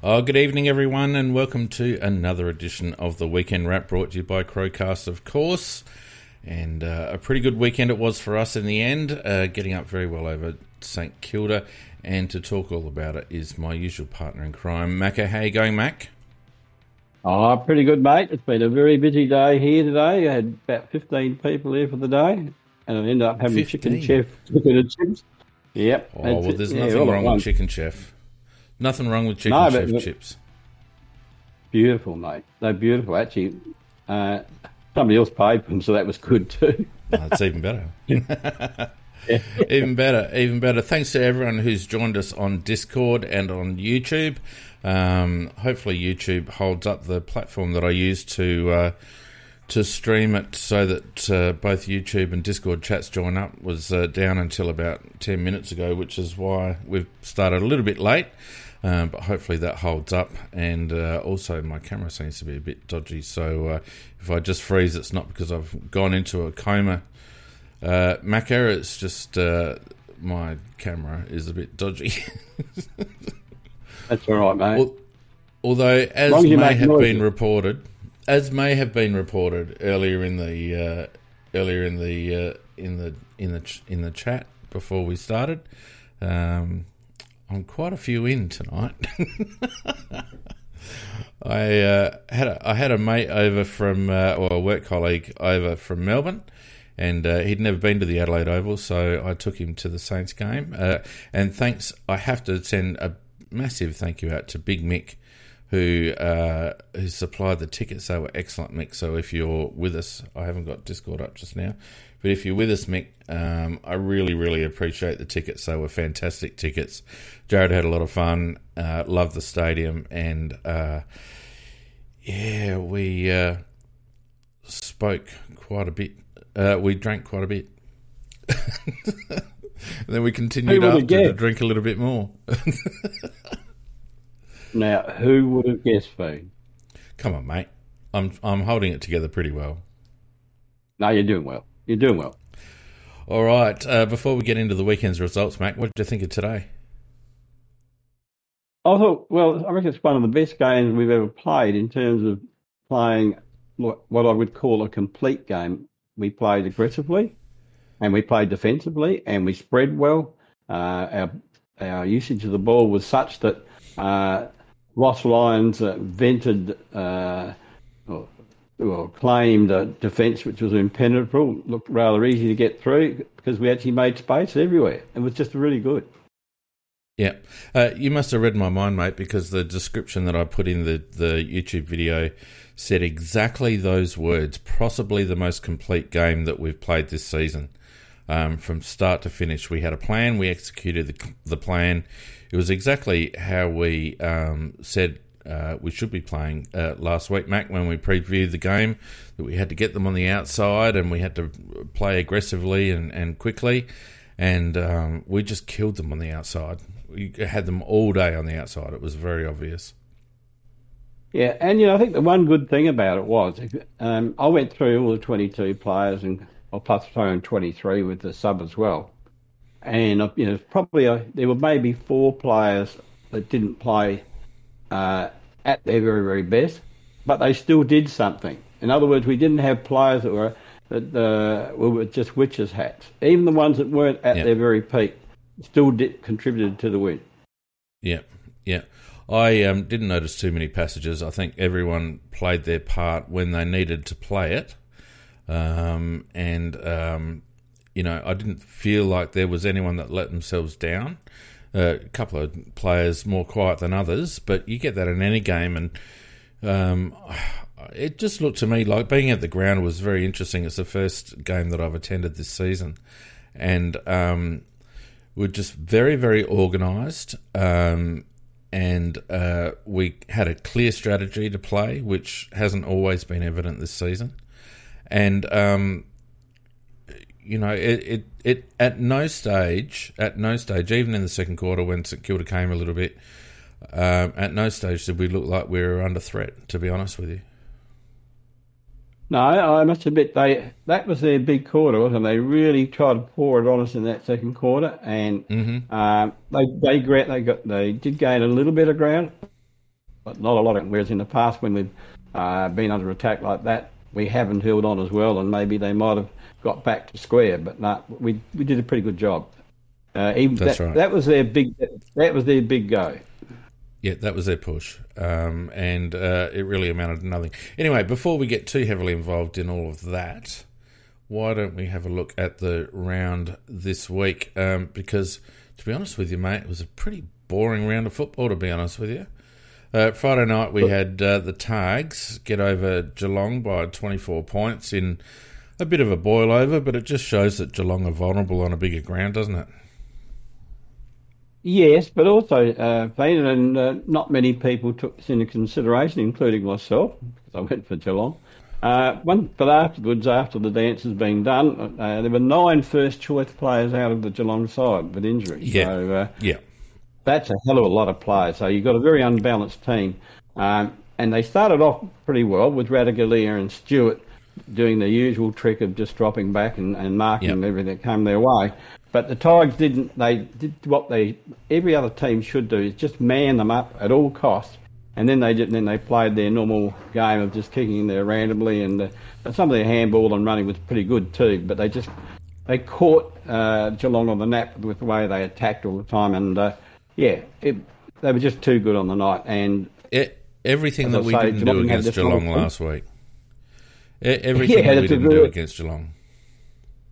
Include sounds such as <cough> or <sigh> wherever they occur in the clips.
Oh, good evening, everyone, and welcome to another edition of the Weekend Wrap brought to you by Crowcast, of course. And uh, a pretty good weekend it was for us in the end, uh, getting up very well over St Kilda. And to talk all about it is my usual partner in crime, Macca. How you going, Mac? Oh, pretty good, mate. It's been a very busy day here today. I had about 15 people here for the day, and I ended up having 15. chicken chef chicken and chips. Yep. Oh, well, there's nothing yeah, wrong with chicken chef. Nothing wrong with chicken no, chef but, chips. Beautiful, mate. They're beautiful. Actually, uh, somebody else paid for them, so that was good too. That's even better. <laughs> <laughs> even better, even better. Thanks to everyone who's joined us on Discord and on YouTube. Um, hopefully, YouTube holds up the platform that I use to uh, to stream it, so that uh, both YouTube and Discord chats join up. Was uh, down until about ten minutes ago, which is why we've started a little bit late. Um, but hopefully that holds up. And uh, also, my camera seems to be a bit dodgy. So uh, if I just freeze, it's not because I've gone into a coma. Uh, Macca, it's just uh, my camera is a bit dodgy. <laughs> That's all right, mate. Well, although, as, as may have noise. been reported, as may have been reported earlier in the uh, earlier in the uh, in the in the ch- in the chat before we started. Um, I'm quite a few in tonight. <laughs> I uh, had a, I had a mate over from uh, or a work colleague over from Melbourne, and uh, he'd never been to the Adelaide Oval, so I took him to the Saints game. Uh, and thanks, I have to send a massive thank you out to Big Mick, who uh, who supplied the tickets. They were excellent, Mick. So if you're with us, I haven't got Discord up just now. But if you're with us, Mick, um, I really, really appreciate the tickets. They were fantastic tickets. Jared had a lot of fun, uh, loved the stadium, and uh, yeah, we uh, spoke quite a bit. Uh, we drank quite a bit. <laughs> and then we continued after to drink a little bit more. <laughs> now, who would have guessed, Fee? Come on, mate. I'm I'm holding it together pretty well. No, you're doing well. You're doing well. All right. Uh, before we get into the weekend's results, Mac, what did you think of today? I thought, well, I reckon it's one of the best games we've ever played in terms of playing what I would call a complete game. We played aggressively, and we played defensively, and we spread well. Uh, our our usage of the ball was such that uh, Ross Lyons uh, vented uh, well, claimed a defence which was impenetrable, looked rather easy to get through because we actually made space everywhere. It was just really good. Yeah, uh, you must have read my mind, mate, because the description that I put in the, the YouTube video said exactly those words. Possibly the most complete game that we've played this season, um, from start to finish. We had a plan, we executed the, the plan. It was exactly how we um, said uh, we should be playing uh, last week, Mac, when we previewed the game, that we had to get them on the outside and we had to play aggressively and, and quickly. And um, we just killed them on the outside. We had them all day on the outside. It was very obvious. Yeah, and you know, I think the one good thing about it was um, I went through all the 22 players and I'll plus in 23 with the sub as well. And you know, probably a, there were maybe four players that didn't play uh, at their very, very best, but they still did something. In other words, we didn't have players that were that uh, were just witches' hats. Even the ones that weren't at yep. their very peak still did, contributed to the win. Yeah, yeah. I um, didn't notice too many passages. I think everyone played their part when they needed to play it, um, and um, you know, I didn't feel like there was anyone that let themselves down a couple of players more quiet than others, but you get that in any game. And um, it just looked to me like being at the ground was very interesting. It's the first game that I've attended this season, and um, we're just very, very organised. Um, and uh, we had a clear strategy to play, which hasn't always been evident this season. And um, you know, it, it, it at no stage, at no stage, even in the second quarter when St Kilda came a little bit, um, at no stage did we look like we were under threat. To be honest with you. No, I must admit they that was their big quarter, wasn't it? They really tried to pour it on us in that second quarter, and mm-hmm. um, they they they got they did gain a little bit of ground, but not a lot of. Whereas in the past, when we've uh, been under attack like that, we haven't held on as well, and maybe they might have got back to square. But no, we we did a pretty good job. Uh, even That's that, right. that was their big that was their big go. Yeah, that was their push, um, and uh, it really amounted to nothing. Anyway, before we get too heavily involved in all of that, why don't we have a look at the round this week? Um, because, to be honest with you, mate, it was a pretty boring round of football, to be honest with you. Uh, Friday night, we had uh, the Tags get over Geelong by 24 points in a bit of a boil over, but it just shows that Geelong are vulnerable on a bigger ground, doesn't it? Yes, but also, uh, and uh, not many people took this into consideration, including myself, because I went for Geelong. Uh, one, but afterwards, after the dance has been done, uh, there were nine first choice players out of the Geelong side with injuries. Yeah. So, uh, Yeah. that's a hell of a lot of players. So you've got a very unbalanced team. Um, and they started off pretty well with Ratugolea and Stewart doing the usual trick of just dropping back and, and marking Yep. everything that came their way. But the Tigers didn't. They did what they every other team should do is just man them up at all costs. And then they did, then they played their normal game of just kicking in there randomly, and uh, some of their handball and running was pretty good too. But they just they caught uh, Geelong on the nap with the way they attacked all the time, and uh, yeah, it, they were just too good on the night. And E- everything that I we say, didn't Geelong do against Geelong last week. Everything Yeah, that we didn't do against Geelong.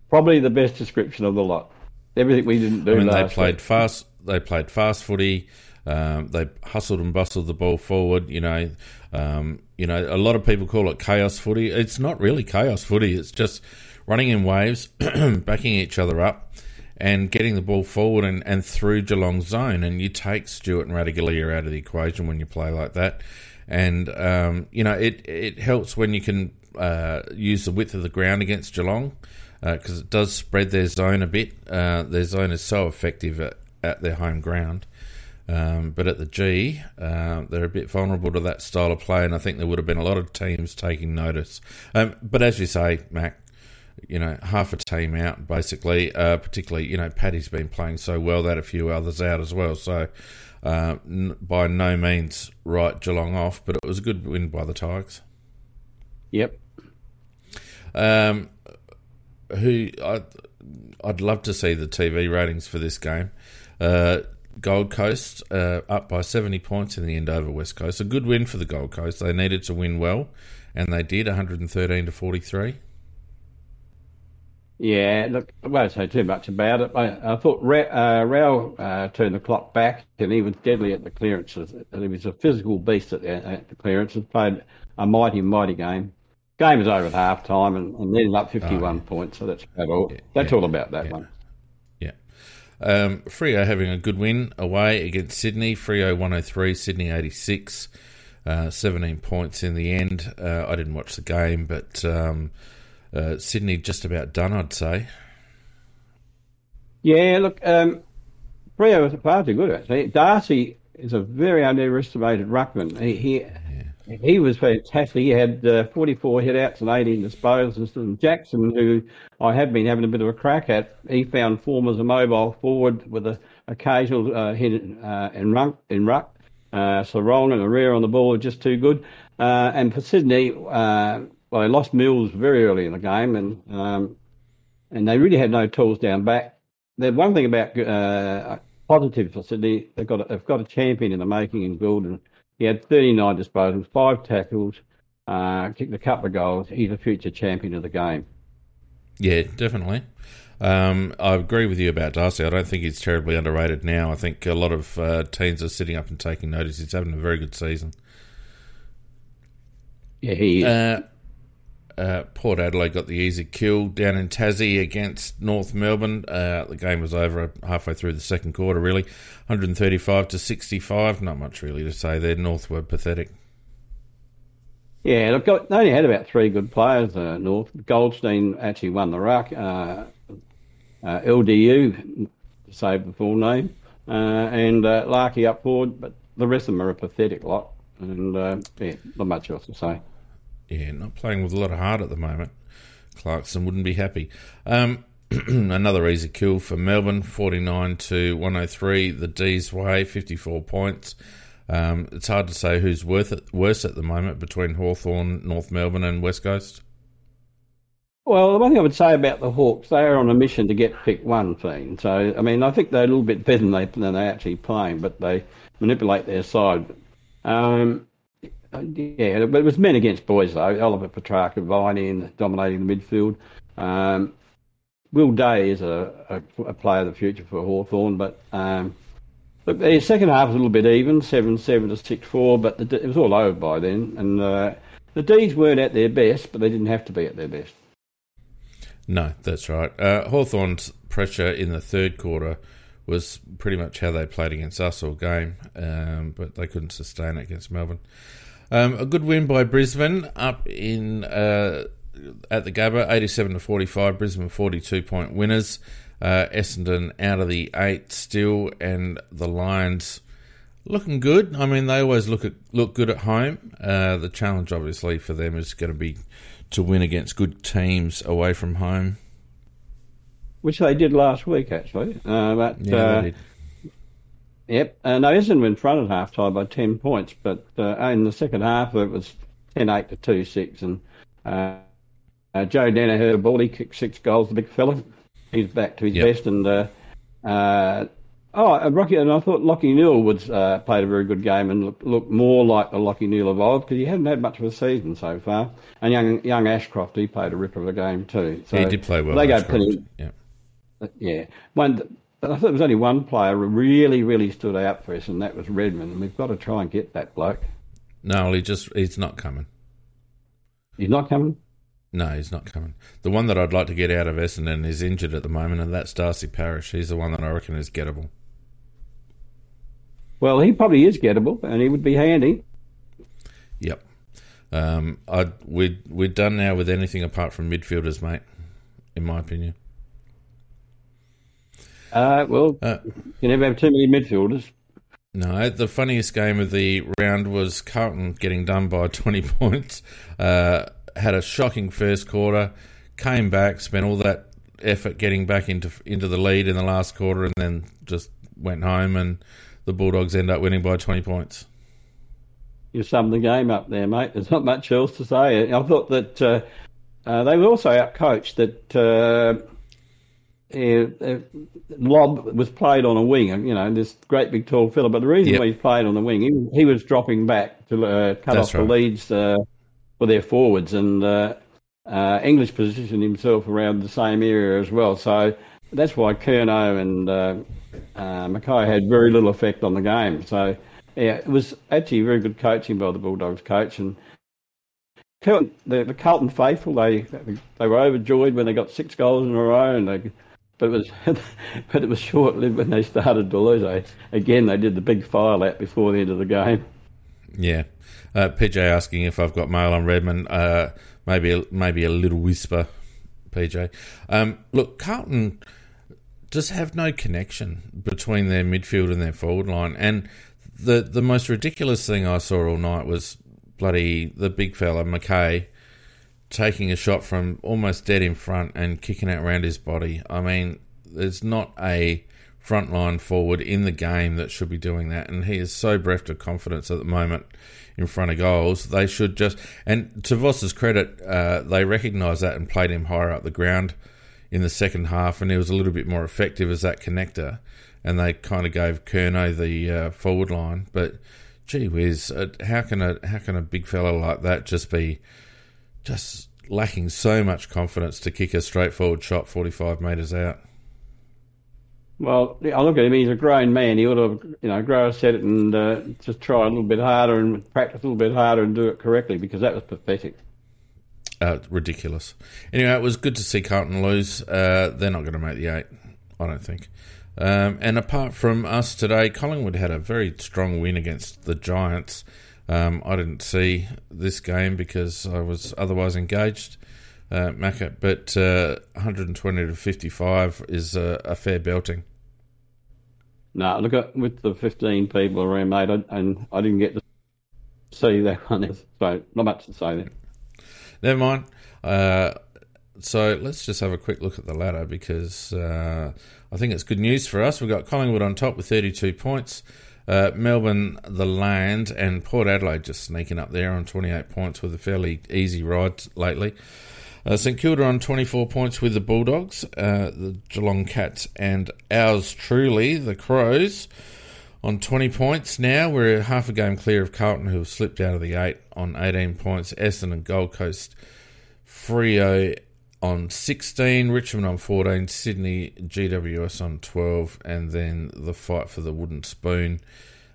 probably the best description of the lot. Everything we didn't do I mean, they played week. fast. They played fast footy. Um, they hustled and bustled the ball forward. You know, um, you know. A lot of people call it chaos footy. It's not really chaos footy. It's just running in waves, <clears throat> backing each other up, and getting the ball forward and, and through Geelong's zone. And you take Stewart and Ratugolea out of the equation when you play like that. And um, you know, it it helps when you can uh, use the width of the ground against Geelong because it does spread their zone a bit. Uh, their zone is so effective at, at their home ground. Um, but at the G, uh, they're a bit vulnerable to that style of play, and I think there would have been a lot of teams taking notice. Um, but as you say, Mac, you know, half a team out basically. Uh, particularly, you know, Paddy's been playing so well that a few others out as well. So, uh, n- by no means write Geelong off, but it was a good win by the Tigers. Yep. Um, who I, I'd love to see the TV ratings for this game. Uh, Gold Coast uh, up by 70 points in the end over West Coast. A good win for the Gold Coast. They needed to win well, and they did 113 to 43. Yeah, look, I won't say too much about it. I, I thought Ra- uh, Rao uh, turned the clock back, and he was deadly at the clearances. He was a physical beast at the, at the clearances. Played a mighty, mighty game. Game was over at half time, and, and ended up fifty-one points. So that's about all. That's yeah, all about that yeah. one. Yeah. Um, Freo having a good win away against Sydney. Freo 103, Sydney 86. Uh, 17 points in the end. Uh, I didn't watch the game, but um, uh, Sydney just about done, I'd say. Yeah, look, um, Freo was far too good actually. Darcy is a very underestimated ruckman. He he, he was fantastic. He had uh, 44 hitouts and 18 disposals. And Jackson, who I have been having a bit of a crack at, he found form as a mobile forward with an occasional uh, hit uh, in ruck. In ruck. Uh, Serong and Arrea on the ball are just too good. Uh, and for Sydney, uh, well, they lost Mills very early in the game, and um, and they really had no tools down back. The one thing about uh, positive for Sydney, they've got a, they've got a champion in the making in Gulden. He had 39 disposals, five tackles, uh, kicked a couple of goals. He's a future champion of the game. Yeah, definitely. Um, I agree with you about Darcy. I don't think he's terribly underrated now. I think a lot of uh, teams are sitting up and taking notice. He's having a very good season. Yeah, he is. Uh, uh, Port Adelaide got the easy kill down in Tassie against North Melbourne. Uh, the game was over halfway through the second quarter, really. 135 to 65. Not much really to say there. North were pathetic. Yeah, look, got- they only had about three good players. Uh, North Goldstein actually won the ruck. Uh, uh, LDU, to save the full name, uh, and Larkey up forward, but the rest of them are a pathetic lot, and yeah, not much else to say. Yeah, not playing with a lot of heart at the moment. Clarkson wouldn't be happy. Um, <clears throat> another easy kill for Melbourne, 49 to 103. The D's way, 54 points. Um, it's hard to say who's worth it, worse at the moment between Hawthorn, North Melbourne, and West Coast. Well, the one thing I would say about the Hawks, they are on a mission to get pick one thing. So, I mean, I think they're a little bit better than, they, than they're actually playing, but they manipulate their side. Um, yeah, but it was men against boys, though. Oliver Petracca, Viney, in dominating the midfield. Um, Will Day is a, a, a, player of the future for Hawthorn, but um, look, the second half was a little bit even, 7 7 to 6 4, but the, it was all over by then. And uh, the D's weren't at their best, but they didn't have to be at their best. No, that's right. Uh, Hawthorn's pressure in the third quarter was pretty much how they played against us all game, um, but they couldn't sustain it against Melbourne. Um, a good win by Brisbane up in uh, at the Gabba, eighty-seven to forty-five. Brisbane forty-two point winners. Uh, Essendon out of the eight still, and the Lions looking good. I mean, they always look at, look good at home. Uh, the challenge, obviously, for them is going to be to win against good teams away from home. Which they did last week, actually. Uh, but, yeah, uh, Yep. Uh, no, Essendon were in front at half time by 10 points, but uh, in the second half it was 10 8 to 2 6. And uh, uh, Joe Daniher, a ball, he kicked six goals, the big fella. He's back to his yep. best. And uh, uh, oh, Rocky, and I thought Lachie Neale was uh, played a very good game and looked, looked more like the Lachie Neale of old because he hadn't had much of a season so far. And young young Ashcroft, he played a ripper of a game too. So he did play well. They go pretty. Yeah. Yeah. One I thought there was only one player who really, really stood out for us, and that was Redman. And we've got to try and get that bloke. No, he just he's not coming. He's not coming. No, he's not coming. The one that I'd like to get out of Essendon is injured at the moment, and that's Darcy Parish. He's the one that I reckon is gettable. Well, he probably is gettable, and he would be handy. Yep. Um, I we we're done now with anything apart from midfielders, mate. In my opinion. Uh, well, uh, you never have too many midfielders. No, the funniest game of the round was Carlton getting done by <laughs> 20 points. Uh, had a shocking first quarter, came back, spent all that effort getting back into into the lead in the last quarter, and then just went home. And the Bulldogs end up winning by 20 points. You summed the game up there, mate. There's not much else to say. I thought that uh, uh, they were also outcoached. That uh, uh, was played on a wing, you know, this great big tall fella. But the reason yep. why he's played on the wing, he, he was dropping back to uh, cut That's off right. the leads uh, for their forwards, and uh, uh, English positioned himself around the same area as well. So that's why Curnow and uh, McKay had very little effect on the game. So yeah, it was actually very good coaching by the Bulldogs coach, and the, the Carlton faithful, they they were overjoyed when they got six goals in a row, and they but it was, <laughs> but it was short lived when they started to lose. I, again, they did the big fire lap before the end of the game. Yeah, uh, PJ asking if I've got mail on Redman. Uh, maybe maybe a little whisper, PJ. Um, look, Carlton just have no connection between their midfield and their forward line, and the the most ridiculous thing I saw all night was bloody the big fella McKay taking a shot from almost dead in front and kicking it around his body. I mean, there's not a frontline forward in the game that should be doing that, and he is so bereft of confidence at the moment in front of goals. They should just, and to Voss's credit, uh, they recognised that and played him higher up the ground in the second half, and he was a little bit more effective as that connector. And they kind of gave Curnow the uh, forward line, but gee whiz, uh, how can a how can a big fella like that just be just lacking so much confidence to kick a straightforward shot 45 metres out. Well, I look at him. He's a grown man. He ought to, you know, grow a set it and uh, just try a little bit harder and practice a little bit harder and do it correctly because that was pathetic. Uh, ridiculous. Anyway, it was good to see Carlton lose. Uh, they're not going to make the eight, I don't think. Um, and apart from us today, Collingwood had a very strong win against the Giants. Um, I didn't see this game because I was otherwise engaged. uh, Macca, but uh, 120 to 55 is a, a fair belting. No, look at with the 15 people around, mate, I, and I didn't get to see that one, <laughs> so not much to say there. Never mind. Uh, so let's just have a quick look at the ladder because uh, I think it's good news for us. We've got Collingwood on top with 32 points. Uh, Melbourne, the land, and Port Adelaide just sneaking up there on 28 points with a fairly easy ride lately. Uh, St Kilda on 24 points with the Bulldogs, uh, the Geelong Cats, and ours truly, the Crows, on 20 points now. We're half a game clear of Carlton, who have slipped out of the eight on 18 points. Essendon and Gold Coast, Freo on 16, Richmond on 14, Sydney GWS on 12, and then the fight for the wooden spoon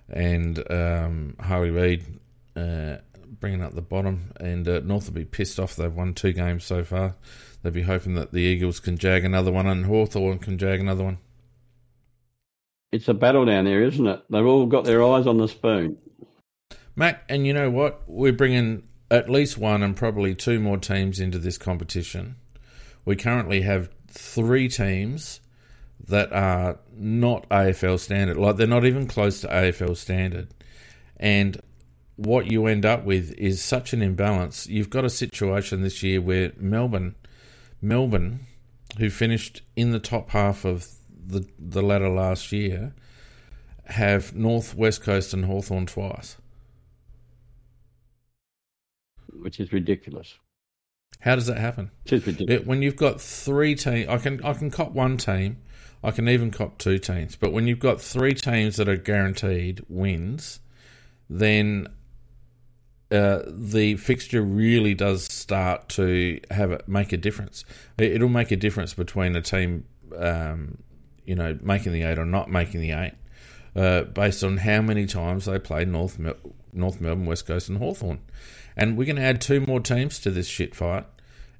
and um, Harley Reid uh, bringing up the bottom. And uh, North will be pissed off. They've won two games so far. They'll be hoping that the Eagles can jag another one and Hawthorn can jag another one. It's a battle down there, isn't it? They've all got their eyes on the spoon. Mac, and you know what? We're bringing at least one and probably two more teams into this competition we currently have three teams that are not AFL standard. Like they're not even close to AFL standard. And what you end up with is such an imbalance. You've got a situation this year where Melbourne, Melbourne, who finished in the top half of the the ladder last year, have North, West Coast, and Hawthorn twice, which is ridiculous. How does that happen? It, when you've got three teams, I can I can cop one team, I can even cop two teams. But when you've got three teams that are guaranteed wins, then uh, the fixture really does start to have a, make a difference. It, will make a difference between a team, um, you know, making the eight or not making the eight, uh, based on how many times they play North North Melbourne, West Coast, and Hawthorn. And we're going to add two more teams to this shit fight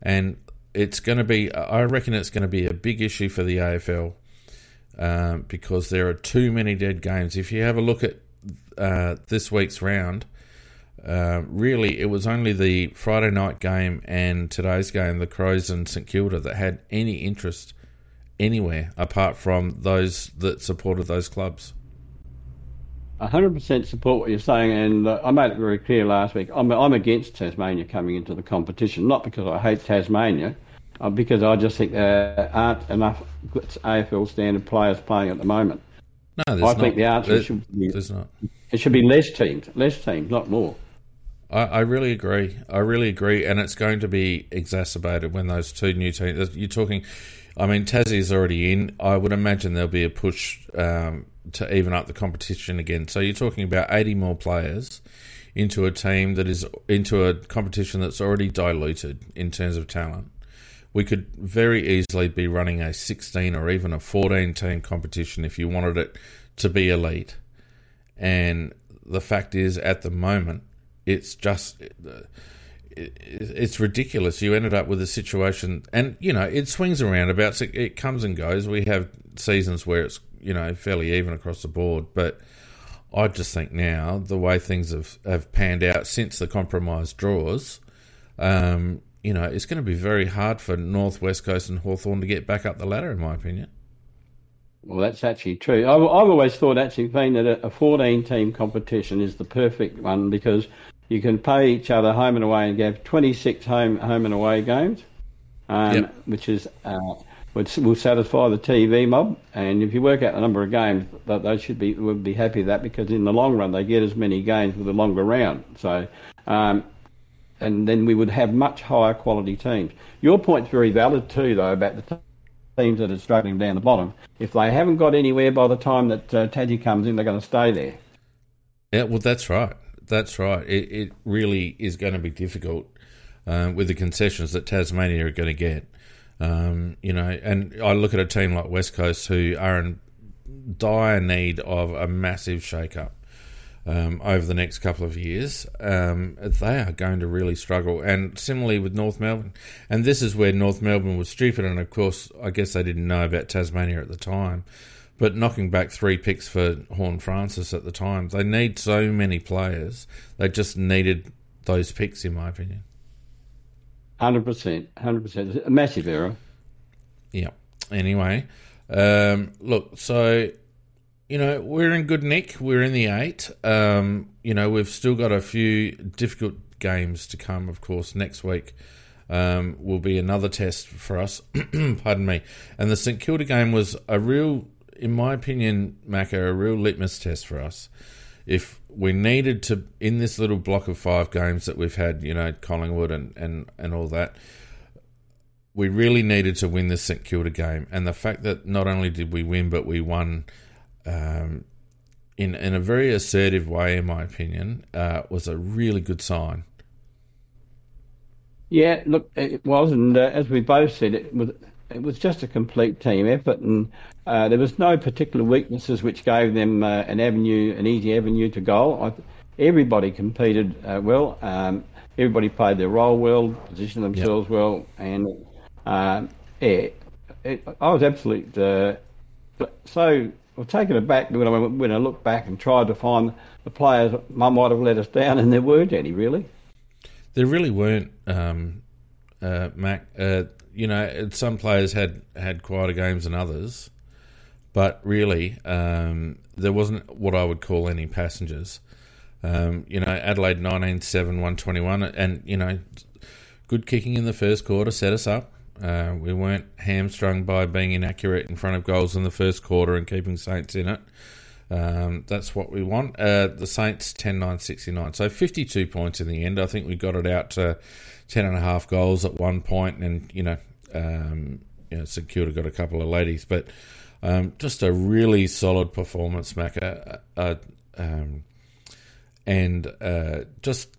and it's going to be. I reckon it's going to be a big issue for the AFL um, because there are too many dead games. If you have a look at uh, this week's round, uh, really it was only the Friday night game and today's game, the Crows and St Kilda, that had any interest anywhere apart from those that supported those clubs. 100% support what you're saying, and uh, I made it very clear last week. I'm, I'm against Tasmania coming into the competition, not because I hate Tasmania, uh, because I just think there aren't enough AFL standard players playing at the moment. No, there's not. I not. think the answer there, should be there's not. It should be less teams, less teams, not more. I, I really agree. I really agree, and it's going to be exacerbated when those two new teams. You're talking. I mean, Tassie's already in. I would imagine there'll be a push um, to even up the competition again. So you're talking about 80 more players into a team that is into a competition that's already diluted in terms of talent. We could very easily be running a 16 or even a 14 team competition if you wanted it to be elite. And the fact is, at the moment, it's just it's ridiculous. You ended up with a situation, and you know it swings around about. It comes and goes. We have seasons where it's you know fairly even across the board, but I just think now the way things have have panned out since the compromise draws, um, you know, it's going to be very hard for North West Coast and Hawthorn to get back up the ladder, in my opinion. Well, that's actually true. I've, I've always thought actually been that a 14 team competition is the perfect one because you can pay each other home and away and have 26 home home and away games, um, yep. which is uh, which will satisfy the TV mob. And if you work out the number of games, that they should be would be happy with that because in the long run they get as many games with a longer round. So. Um, and then we would have much higher quality teams. Your point's very valid too, though, about the teams that are struggling down the bottom. If they haven't got anywhere by the time that uh, comes in, they're going to stay there. Yeah, well, that's right. That's right. It, it really is going to be difficult uh, with the concessions that Tasmania are going to get. Um, you know, and I look at a team like West Coast who are in dire need of a massive shake-up um, over the next couple of years. Um, they are going to really struggle. And similarly with North Melbourne. And this is where North Melbourne was stupid. And of course, I guess they didn't know about Tasmania at the time but knocking back three picks for Horne-Francis at the time, they need so many players. They just needed those picks, in my opinion. Hundred percent, hundred percent. A massive error. Yeah. Anyway, um, look, so you know we're in good nick. We're in the eight. Um, you know we've still got a few difficult games to come. Of course, next week um, will be another test for us. <clears throat> Pardon me. And the St Kilda game was a real, in my opinion, Macca, a real litmus test for us. If we needed to, in this little block of five games that we've had, you know, Collingwood and, and, and all that, we really needed to win this St Kilda game. And the fact that not only did we win, but we won um, in, in a very assertive way, in my opinion, uh, was a really good sign. Yeah, look, it was, and uh, as we both said, it was it was just a complete team effort, and uh, there was no particular weaknesses which gave them uh, an avenue, an easy avenue to goal. I, everybody competed uh, well. Um, everybody played their role well, positioned themselves yep. well, and um, yeah, it, I was absolutely uh, so. I've taken aback when I when I look back and tried to find the players I might have let us down, and there weren't any really there really weren't, um, uh, Mac. You know, some players had had quieter games than others, but really, um, there wasn't what I would call any passengers. Um, you know, Adelaide 19 7 121, and, you know, good kicking in the first quarter set us up. Uh, we weren't hamstrung by being inaccurate in front of goals in the first quarter and keeping Saints in it. Um, that's what we want. Uh, the Saints 10 9 69. So 52 points in the end. I think we got it out to 10 and a half goals at one point, and, you know, um, you know, got a couple of ladies, but um, just a really solid performance, Macca. Uh, uh, um, and uh, just,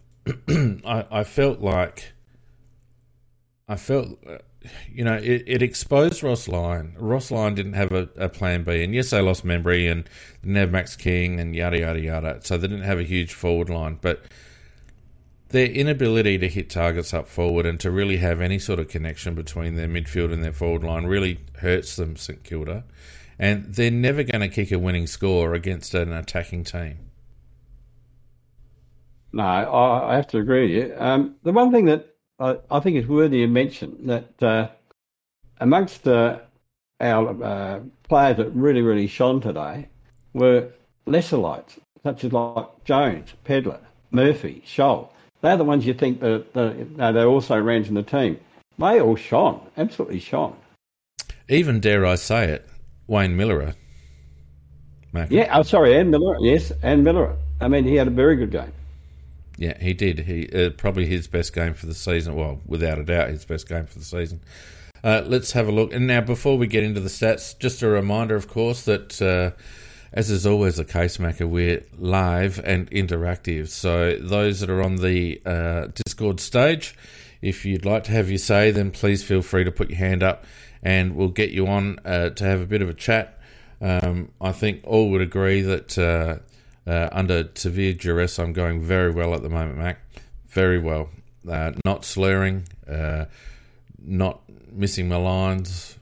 <clears throat> I, I, felt like, I felt uh, you know, it, it exposed Ross Lyon. Ross Lyon didn't have a, a, plan B, and yes, they lost Membrey and didn't have Max King and yada yada yada. So they didn't have a huge forward line, but their inability to hit targets up forward and to really have any sort of connection between their midfield and their forward line really hurts them, St Kilda. And they're never going to kick a winning score against an attacking team. No, I have to agree with you. Um, the one thing that I, I think is worthy of mention that uh, amongst uh, our uh, players that really, really shone today were lesser lights, such as like Jones, Pedlar, Murphy, Scholl. They're the ones you think that, that they also ran in the team. They all shone, absolutely shone. Even dare I say it, Wayne Milera. Yeah, oh, sorry, and Milera. Yes, and Milera. I mean, he had a very good game. Yeah, he did. He uh, probably his best game for the season. Well, without a doubt, his best game for the season. Uh, let's have a look. And now, before we get into the stats, just a reminder, of course, that uh, as is always the case, Macca, we're live and interactive. So those that are on the uh, Discord stage, if you'd like to have your say, then please feel free to put your hand up, and we'll get you on uh, to have a bit of a chat. Um, I think all would agree that uh, uh, under severe duress, I'm going very well at the moment, Mac. Very well. Uh, not slurring, uh, not missing my lines,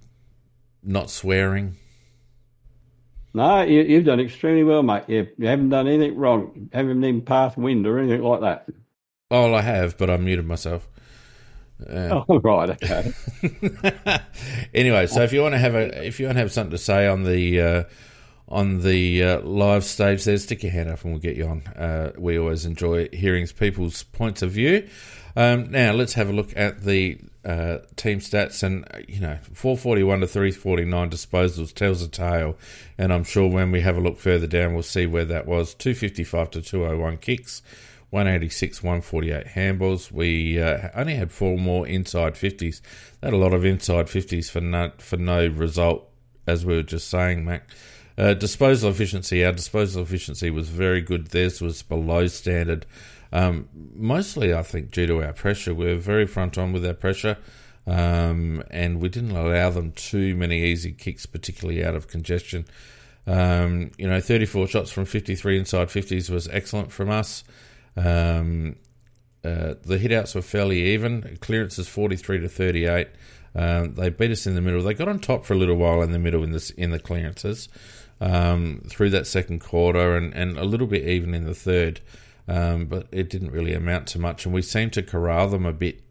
not swearing. No, you, have done extremely well, mate. You, you, haven't done anything wrong. You haven't even passed wind or anything like that. Oh, I have, but I muted myself. Uh, <laughs> oh, right, okay. <laughs> anyway, so if you want to have a, if you want to have something to say on the uh, on the uh, live stage there, stick your hand up and we'll get you on. Uh, we always enjoy hearing people's points of view. Um, now, let's have a look at the uh, team stats. And, you know, 441 to 349 disposals tells a tale. And I'm sure when we have a look further down, we'll see where that was. 255 to 201 kicks. 186, 148 handballs. We uh, only had four more inside 50s. Had a lot of inside 50s for no, for no result, as we were just saying, Mac. Uh, disposal efficiency, our disposal efficiency was very good. Theirs was below standard. Um, mostly, I think, due to our pressure. We were very front on with our pressure, um, and we didn't allow them too many easy kicks, particularly out of congestion. Um, you know, 34 shots from 53 inside 50s was excellent from us. Um, uh, the hitouts were fairly even. Clearances 43 to 38. Um, they beat us in the middle. They got on top for a little while in the middle in this in the clearances um, through that second quarter and, and a little bit even in the third. Um, but it didn't really amount to much. And we seemed to corral them a bit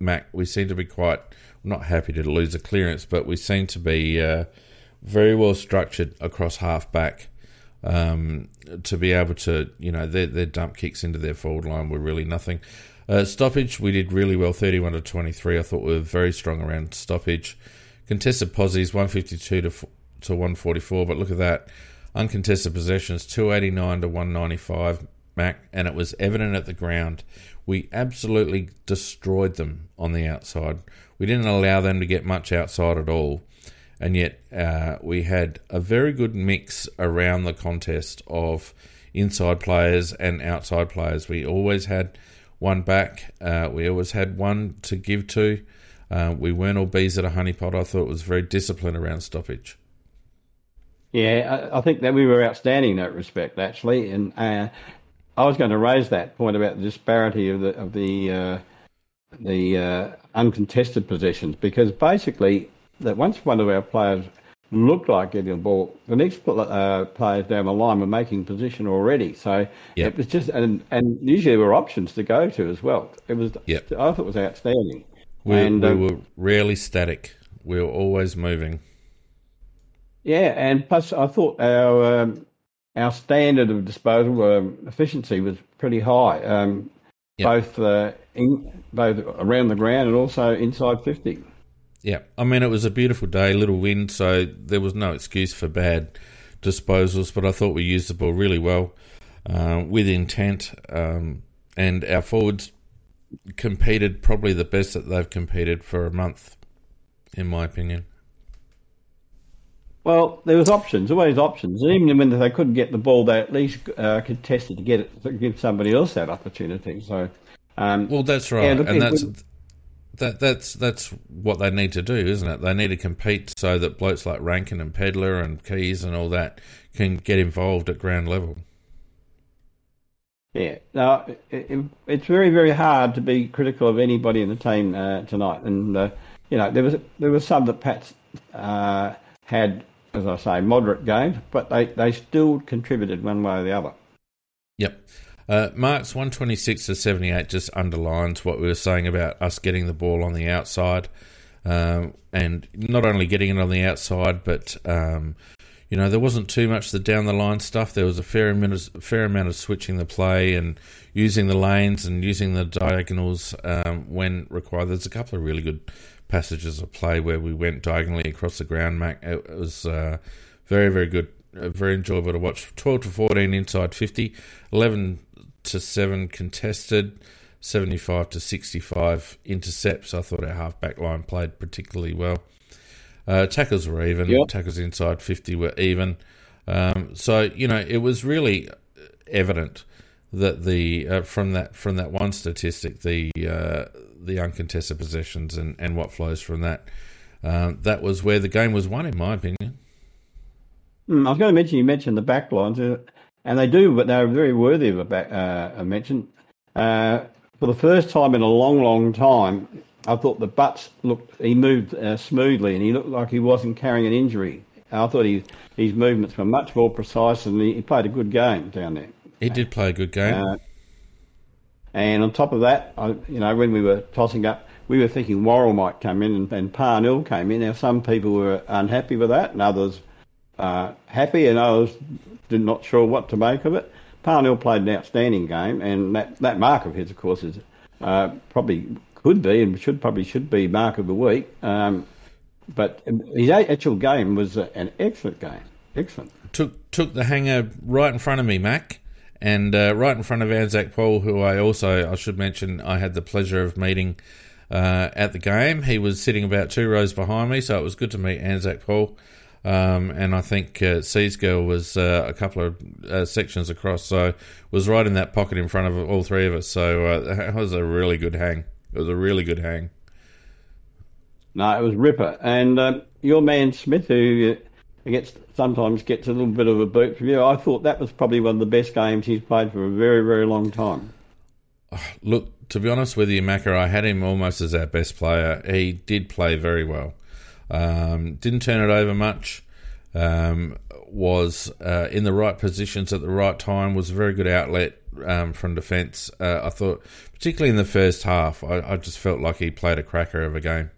Mac, we seem to be quite not happy to lose a clearance, but we seem to be uh, very well structured across half back um, to be able to, you know, their, their dump kicks into their forward line were really nothing. Uh, stoppage, we did really well, 31 to 23. I thought we were very strong around stoppage. Contested posies, 152 to, to 144, but look at that. Uncontested possessions, 289 to 195, Mac, and it was evident at the ground. We absolutely destroyed them on the outside. We didn't allow them to get much outside at all and yet uh, we had a very good mix around the contest of inside players and outside players. We always had one back, uh, we always had one to give to. Uh, we weren't all bees at a honeypot. I thought it was very disciplined around stoppage. Yeah, I, I think that we were outstanding in that respect, actually. And uh, I was going to raise that point about the disparity of the of the uh, the uh, uncontested possessions because basically that once one of our players looked like getting the ball, the next uh, players down the line were making position already. So yep. it was just, and, and usually there were options to go to as well. It was, yep. I thought it was outstanding. We, and, we um, were rarely static. We were always moving. Yeah, and plus I thought our um, our standard of disposal um, efficiency was pretty high, um, yep. both uh, in, both around the ground and also inside fifty. Yeah, I mean, it was a beautiful day, little wind, so there was no excuse for bad disposals, but I thought we used the ball really well uh, with intent, um, and our forwards competed probably the best that they've competed for a month, in my opinion. Well, there was options, always options. Even when they couldn't get the ball, they at least uh, contested to get it, to give somebody else that opportunity. So, um, well, that's right, yeah, look, and that's that that's that's what they need to do, isn't it? They need to compete so that blokes like Rankine and Pedlar and Keays and all that can get involved at ground level. Yeah, now it, it's very very hard to be critical of anybody in the team uh, tonight, and uh, you know there was there was some that Pats uh, had, as I say, moderate games, but they they still contributed one way or the other. Yep. Uh, Marks 126 to 78 just underlines what we were saying about us getting the ball on the outside. Um, and not only getting it on the outside, but um, you know there wasn't too much the down the line stuff. There was a fair amount, of, fair amount of switching the play and using the lanes and using the diagonals um, when required. There's a couple of really good passages of play where we went diagonally across the ground. Mac, it was uh, very very good, uh, very enjoyable to watch. 12 to 14 inside 50, 11 to 7 contested, 75 to 65 intercepts. I thought our half-back line played particularly well. Uh, tackles were even. Yep. Tackles inside 50 were even. Um, so, you know, it was really evident that the uh, from that from that one statistic, the uh, the uncontested possessions and, and what flows from that, um, that was where the game was won, in my opinion. Mm, I was going to mention you mentioned the back lines. Uh, and they do, but they're very worthy of a, back, uh, a mention. Uh, for the first time in a long, long time, I thought the Butts looked. He moved uh, smoothly, and he looked like he wasn't carrying an injury. I thought he, his movements were much more precise, and he, he played a good game down there. He did play a good game. And on top of that, I, you know, when we were tossing up, we were thinking Worrell might come in, and, and Parnell came in. Now, some people were unhappy with that, and others uh, happy, and others did not sure what to make of it. Parnell played an outstanding game, and that, that mark of his, of course, is uh, probably could be and should probably should be mark of the week. Um, but his actual game was an excellent game. Excellent. Took took the hanger right in front of me, Mac, and uh, right in front of Anzac Paul, who I also I should mention I had the pleasure of meeting uh, at the game. He was sitting about two rows behind me, so it was good to meet Anzac Paul. Um, and I think uh, Girl was uh, a couple of uh, sections across, so was right in that pocket in front of all three of us. So uh, that was a really good hang. It was a really good hang. No, it was ripper. And uh, your man Smith, who uh, gets sometimes gets a little bit of a boot from you, I thought that was probably one of the best games he's played for a very, very long time. Look, to be honest with you, Macca, I had him almost as our best player. He did play very well. Um, didn't turn it over much. Um, was uh, in the right positions at the right time. Was a very good outlet. um, from defence. Uh, I thought, particularly in the first half, I, I, just felt like he played a cracker of a game.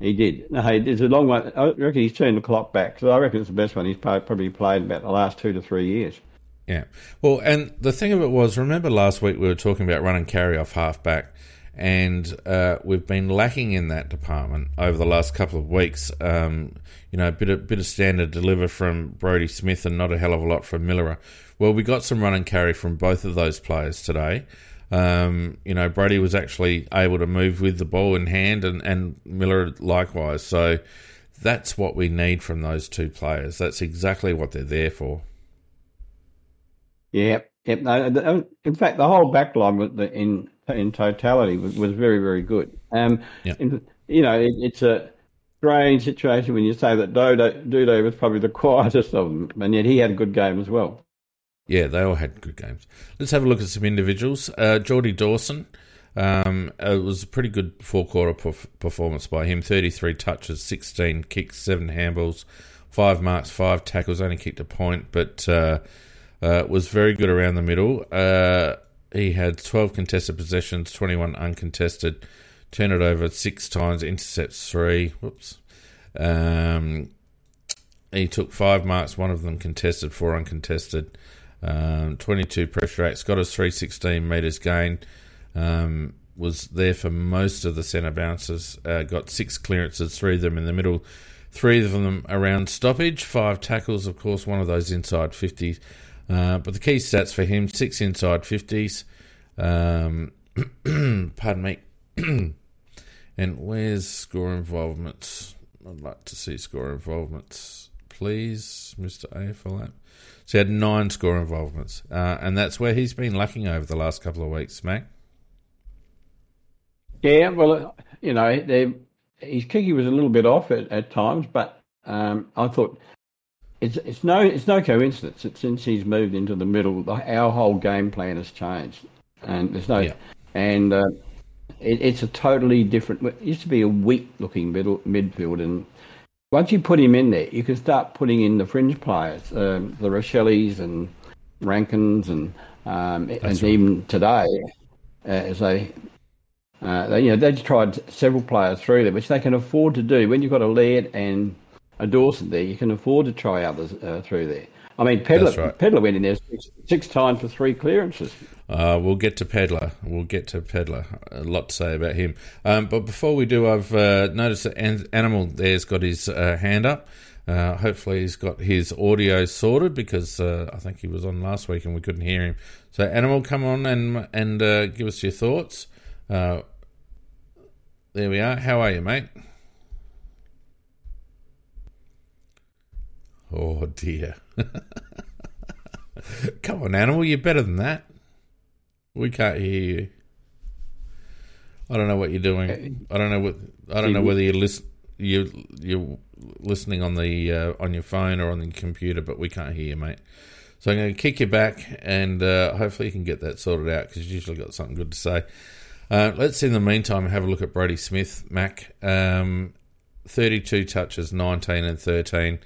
He did. No, it's a long one. I reckon he's turned the clock back So I reckon it's the best one he's probably played about the last two to three years. Yeah. Well, and the thing of it was, remember last week we were talking about run and carry off halfback, and uh, we've been lacking in that department over the last couple of weeks. Um, you know, a bit of bit of standard deliver from Brodie Smith and not a hell of a lot from Milera. Well, we got some run and carry from both of those players today. Um, you know, Brodie was actually able to move with the ball in hand, and, and Milera likewise. So that's what we need from those two players. That's exactly what they're there for. Yeah, yep. No, in fact, the whole backline in in totality was, was very, very good. Um, in, you know, it, it's a strange situation when you say that Dodo, Dudo was probably the <laughs> quietest of them, and yet he had a good game as well. Yeah, they all had good games. Let's have a look at some individuals. Uh, Jordy Dawson. Um, it was a pretty good four quarter perf- performance by him 33 touches, 16 kicks, 7 handballs, 5 marks, 5 tackles, only kicked a point, but uh, uh, was very good around the middle. Uh, he had 12 contested possessions, 21 uncontested, turn it over six times, intercepts three. Whoops. Um, he took five marks, one of them contested, four uncontested. Um, 22 pressure acts, got us 316 metres gain. Um, was there for most of the centre bounces. Uh, got six clearances, three of them in the middle, three of them around stoppage, five tackles, of course, one of those inside 50s. Uh, but the key stats for him six inside 50s. Um, <clears throat> pardon me. <clears throat> and where's score involvements? I'd like to see score involvements, please, Mr. AFL So he had nine score involvements, uh, and that's where he's been lacking over the last couple of weeks, Mac. Yeah, well, you know, his kicking was a little bit off at, at times, but um, I thought it's it's no it's no coincidence that since he's moved into the middle, our whole game plan has changed, and there's no yeah. and uh, it, it's a totally different. It used to be a weak looking middle midfield, and once you put him in there, you can start putting in the fringe players, um, the Racheles and Rankines, and um, and right. even today, uh, as they. Uh, they, you know, they've tried several players through there, which they can afford to do. When you've got a Laird and a Dawson there, you can afford to try others uh, through there. I mean, Pedlar, right. Pedlar went in there six, six, times for three clearances. Uh, we'll get to Pedlar. We'll get to Pedlar. A lot to say about him. Um, but before we do, I've uh, noticed that Animal there's got his uh, hand up. Uh, hopefully, he's got his audio sorted because uh, I think he was on last week and we couldn't hear him. So, Animal, come on and and uh, give us your thoughts. there we are. How are you, mate? Oh dear. <laughs> Come on, animal, you're better than that. We can't hear you. I don't know what you're doing. I don't know what. I don't know whether you're listen, you you're listening on the uh, on your phone or on the computer, but we can't hear you, mate. So I'm going to kick you back, and uh, hopefully you can get that sorted out because you've usually got something good to say. Uh, let's in the meantime have a look at Brodie Smith, Mac. Um, 32 touches, 19 and 13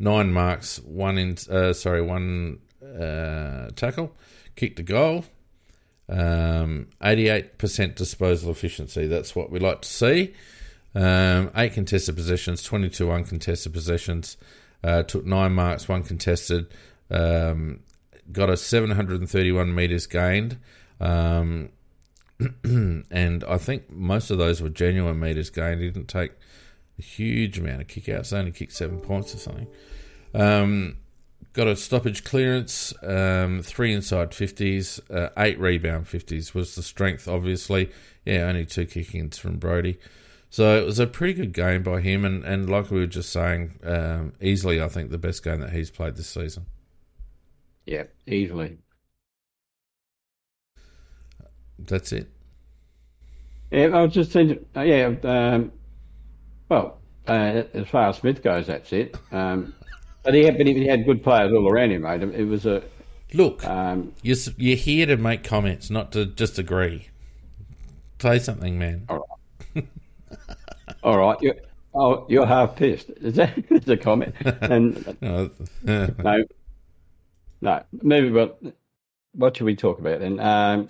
nine marks, one in uh, sorry, one uh, tackle, kicked a goal. Um, 88% disposal efficiency. That's what we like to see. Um, eight contested possessions, 22 uncontested possessions. Uh, took nine marks, one contested. Um, got a 731 metres gained. Um, <clears throat> and I think most of those were genuine metres gained. He didn't take a huge amount of kickouts. Only kicked seven points or something. Got a stoppage clearance, um, three inside 50s, uh, eight rebound 50s was the strength, obviously. Yeah, only two kickings from Brodie. So it was a pretty good game by him, and, and like we were just saying, um, easily, I think, the best game that he's played this season. Yeah, easily. That's it. Yeah, I was just thinking, uh, yeah, um, well, uh, as far as Smith goes, that's it. Um, but he had, but he had good players all around him, mate. It was a look. Um, you're you're here to make comments, not to just agree. Say something, man. All right. <laughs> all right. You're, oh, you're half pissed. Is that <laughs> is a comment? And <laughs> no, no, maybe. But what should we talk about then? Um,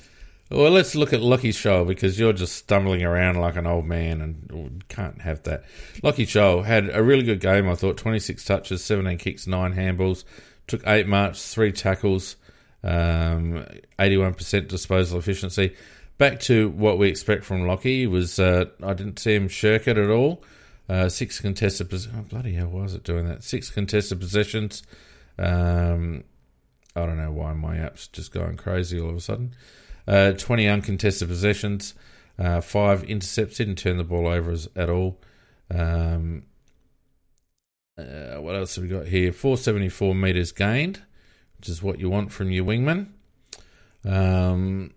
well, let's look at Lachie Sholl because you're just stumbling around like an old man and can't have that. Lachie Sholl had a really good game, I thought 26 touches, 17 kicks, 9 handballs, took 8 marks, 3 tackles, um, 81% disposal efficiency. Back to what we expect from Lachie was uh, I didn't see him shirk it at all. Uh, six contested positions. Oh, bloody hell, why was it doing that? Six contested possessions. Um, I don't know why my app's just going crazy all of a sudden. Uh, 20 uncontested possessions, uh, five intercepts, didn't turn the ball over at all. Um, uh, what else have we got here? 474 metres gained, which is what you want from your wingman. Um,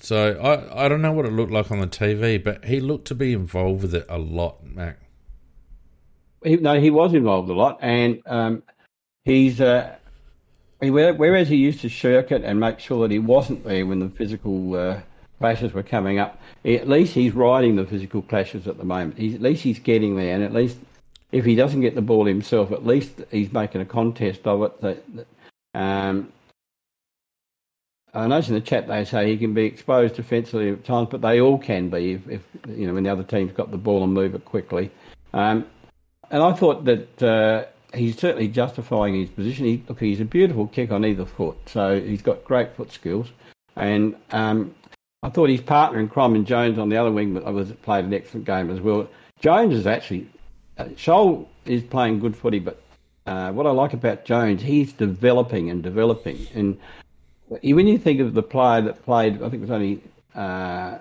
so I, I don't know what it looked like on the TV, but he looked to be involved with it a lot, Mac. No, he was involved a lot, and um, he's uh, whereas he used to shirk it and make sure that he wasn't there when the physical uh, clashes were coming up, at least he's riding the physical clashes at the moment. He's, at least he's getting there, and at least if he doesn't get the ball himself, at least he's making a contest of it. That, that um, I notice in the chat they say he can be exposed defensively at times, but they all can be if, if you know when the other team's got the ball and move it quickly. Um, and I thought that uh, he's certainly justifying his position. He, look, he's a beautiful kick on either foot, so he's got great foot skills. And um, I thought his partner in crime and Jones on the other wing was played an excellent game as well. Jones is actually uh, Sholl is playing good footy, but uh, what I like about Jones, he's developing and developing. And when you think of the player that played, I think it was only uh,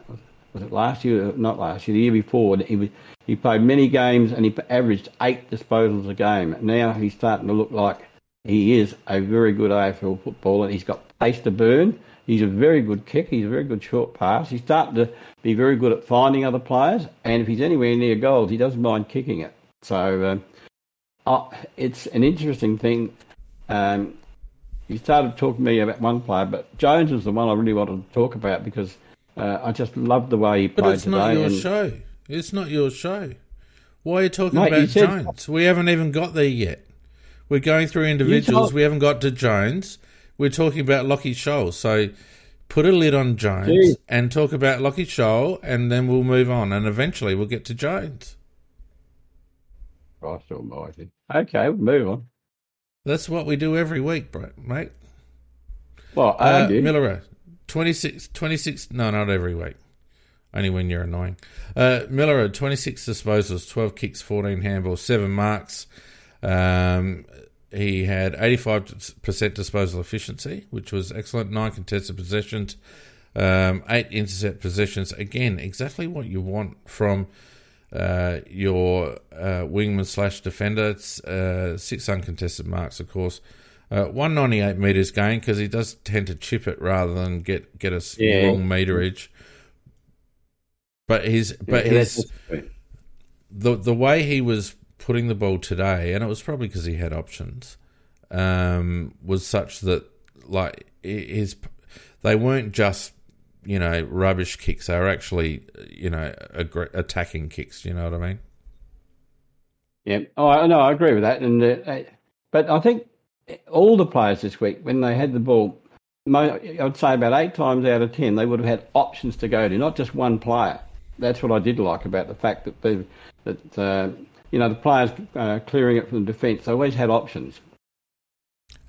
was it last year? Not last year, the year before. He was he played many games and he averaged eight disposals a game. Now he's starting to look like he is a very good AFL footballer. He's got pace to burn. He's a very good kick. He's a very good short pass. He's starting to be very good at finding other players. And if he's anywhere near goals, he doesn't mind kicking it. So uh, uh, it's an interesting thing. Um, you started talking to me about one player, but Jones was the one I really wanted to talk about because uh, I just love the way he played today. But it's today. not your and- show. It's not your show. Why are you talking Mate, you about said- Jones? We haven't even got there yet. We're going through individuals. told- We haven't got to Jones. We're talking about Lachie Sholl. So put a lid on Jones Jeez. and talk about Lachie Sholl, and then we'll move on. And eventually we'll get to Jones. Christ almighty. Okay, we'll move on. That's what we do every week, mate. Well, I Uh, argue. Milera, 26, 26, no, not every week. Only when you're annoying. Uh, had 26 disposals, 12 kicks, 14 handballs, 7 marks. Um, he had 85% disposal efficiency, which was excellent. 9 contested possessions, um, 8 intercept possessions. Again, exactly what you want from uh, your uh, wingman slash defender. It's uh, 6 uncontested marks, of course. Uh, 198 metres gain because he does tend to chip it rather than get get us Yeah. wrong meterage. But his but Yeah, his the the way he was putting the ball today, and it was probably because he had options, um, was such that like his they weren't just you know rubbish kicks; they were actually you know aggr- attacking kicks. Do you know what I mean? Yeah. Oh, I no, I agree with that. And uh, uh, but I think all the players this week, when they had the ball, I'd say about eight times out of ten, they would have had options to go to, not just one player. That's what I did like about the fact that they, that uh, you know the players uh, clearing it from the defence. They always had options.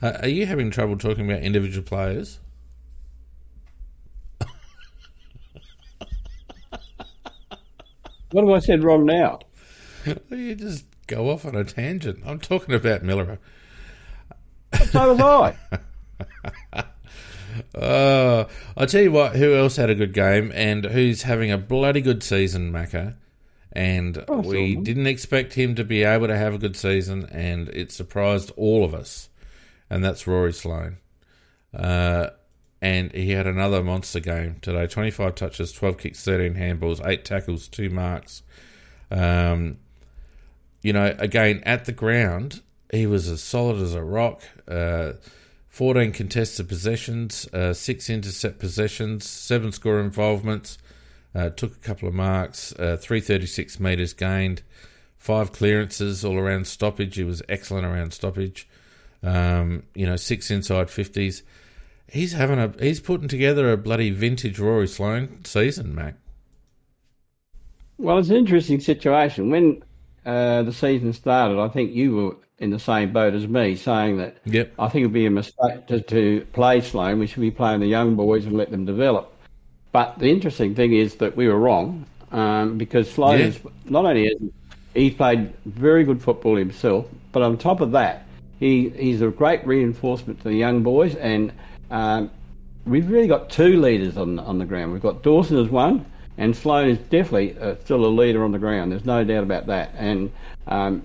Uh, are you having trouble talking about individual players? What have I said wrong now? <laughs> you just go off on a tangent. I'm talking about Milera. So was I. <laughs> Uh, I'll tell you what, who else had a good game and who's having a bloody good season, Macca. And Oh, we didn't expect him to be able to have a good season, and it surprised all of us. And that's Rory Sloane. Uh, and he had another monster game today 25 touches, 12 kicks, 13 handballs, 8 tackles, 2 marks. Um, you know, again, at the ground, he was as solid as a rock. Uh, 14 contested possessions, uh, 6 intercept possessions, 7 score involvements, uh, took a couple of marks, uh, 336 metres gained, 5 clearances all around stoppage. He was excellent around stoppage. Um, you know, 6 inside 50s. he's having a he's putting together a bloody vintage Rory Sloane season, Mac. Well, it's an interesting situation. When uh, the season started, I think you were in the same boat as me, saying that Yep. I think it would be a mistake to, to play Sloane. We should be playing the young boys and let them develop. But the interesting thing is that we were wrong um, because Sloane Yeah. is not only has he's played very good football himself, but on top of that, he he's a great reinforcement to the young boys, and um, we've really got two leaders on on the ground. We've got Dawson as one, and Sloane is definitely uh, still a leader on the ground. There's no doubt about that, and. Um,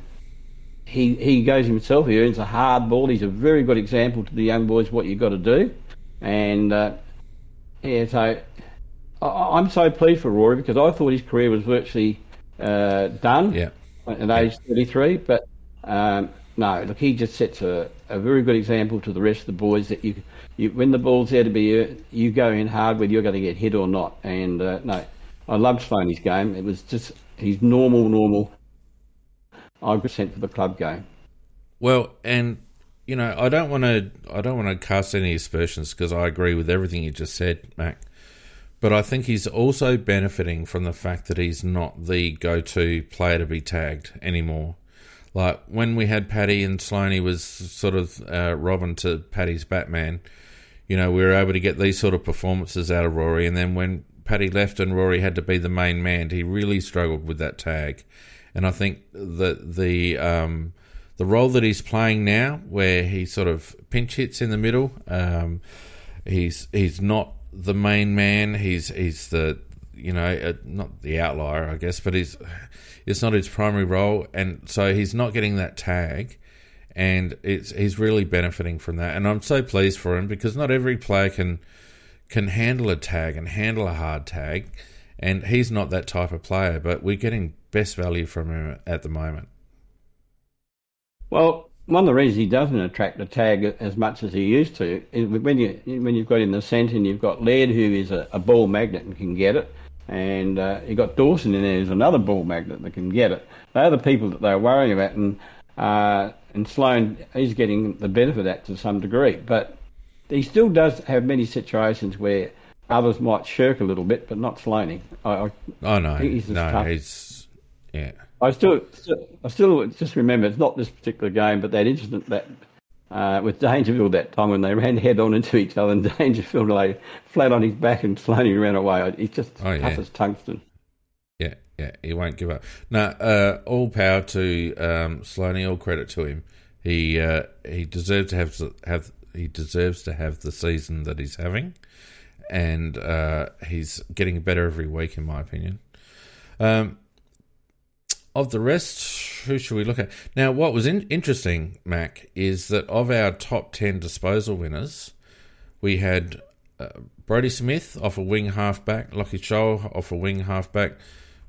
he he goes himself. He earns a hard ball. He's a very good example to the young boys what you've got to do, and uh, yeah. So I, I'm so pleased for Rory because I thought his career was virtually uh, done Yeah. at age 33. But um, no, look, he just sets a, a very good example to the rest of the boys that you, you when the ball's there to be, you go in hard whether you're going to get hit or not. And uh, no, I loved Stoney's game. It was just he's normal, normal. I got sent for the club game. Well, and you know, I don't want to I don't want to cast any aspersions because I agree with everything you just said, Mac. But I think he's also benefiting from the fact that he's not the go-to player to be tagged anymore. Like when we had Paddy and Sloaney was sort of uh, Robin to Paddy's Batman. You know, we were able to get these sort of performances out of Rory, and then when Paddy left and Rory had to be the main man, he really struggled with that tag. And I think that the um, the role that he's playing now, where he sort of pinch hits in the middle, um, he's he's not the main man. He's he's the you know uh, not the outlier, I guess, but he's it's not his primary role, and so he's not getting that tag. And it's he's really benefiting from that, and I'm so pleased for him because not every player can can handle a tag and handle a hard tag, and he's not that type of player. But we're getting best value from him at the moment. Well, one of the reasons he doesn't attract the tag as much as he used to is when you when you've got in the centre and you've got Laird who is a, a ball magnet and can get it, and uh, you've got Dawson in there who's another ball magnet that can get it. They're the people that they're worrying about, and uh, and Sloane is getting the benefit of that to some degree, but he still does have many situations where others might shirk a little bit, but not Sloaney. I, I Oh no, He's no, tough. he's yeah. I still, still, I still just remember it's not this particular game, but that incident that uh, with Dangerfield that time when they ran head on into each other and <laughs> Dangerfield lay flat on his back and slowly ran away. He's just Oh, tough yeah. as tungsten. Yeah, yeah, he won't give up. Now, uh, all power to um, Sloaney. All credit to him. He uh, he deserves to have have he deserves to have the season that he's having, and uh, he's getting better every week, in my opinion. Um, of the rest, who should we look at now? What was in- interesting, Mac, is that of our top ten disposal winners, we had uh, Brodie Smith off a wing halfback, Lachie Sholl off a wing halfback,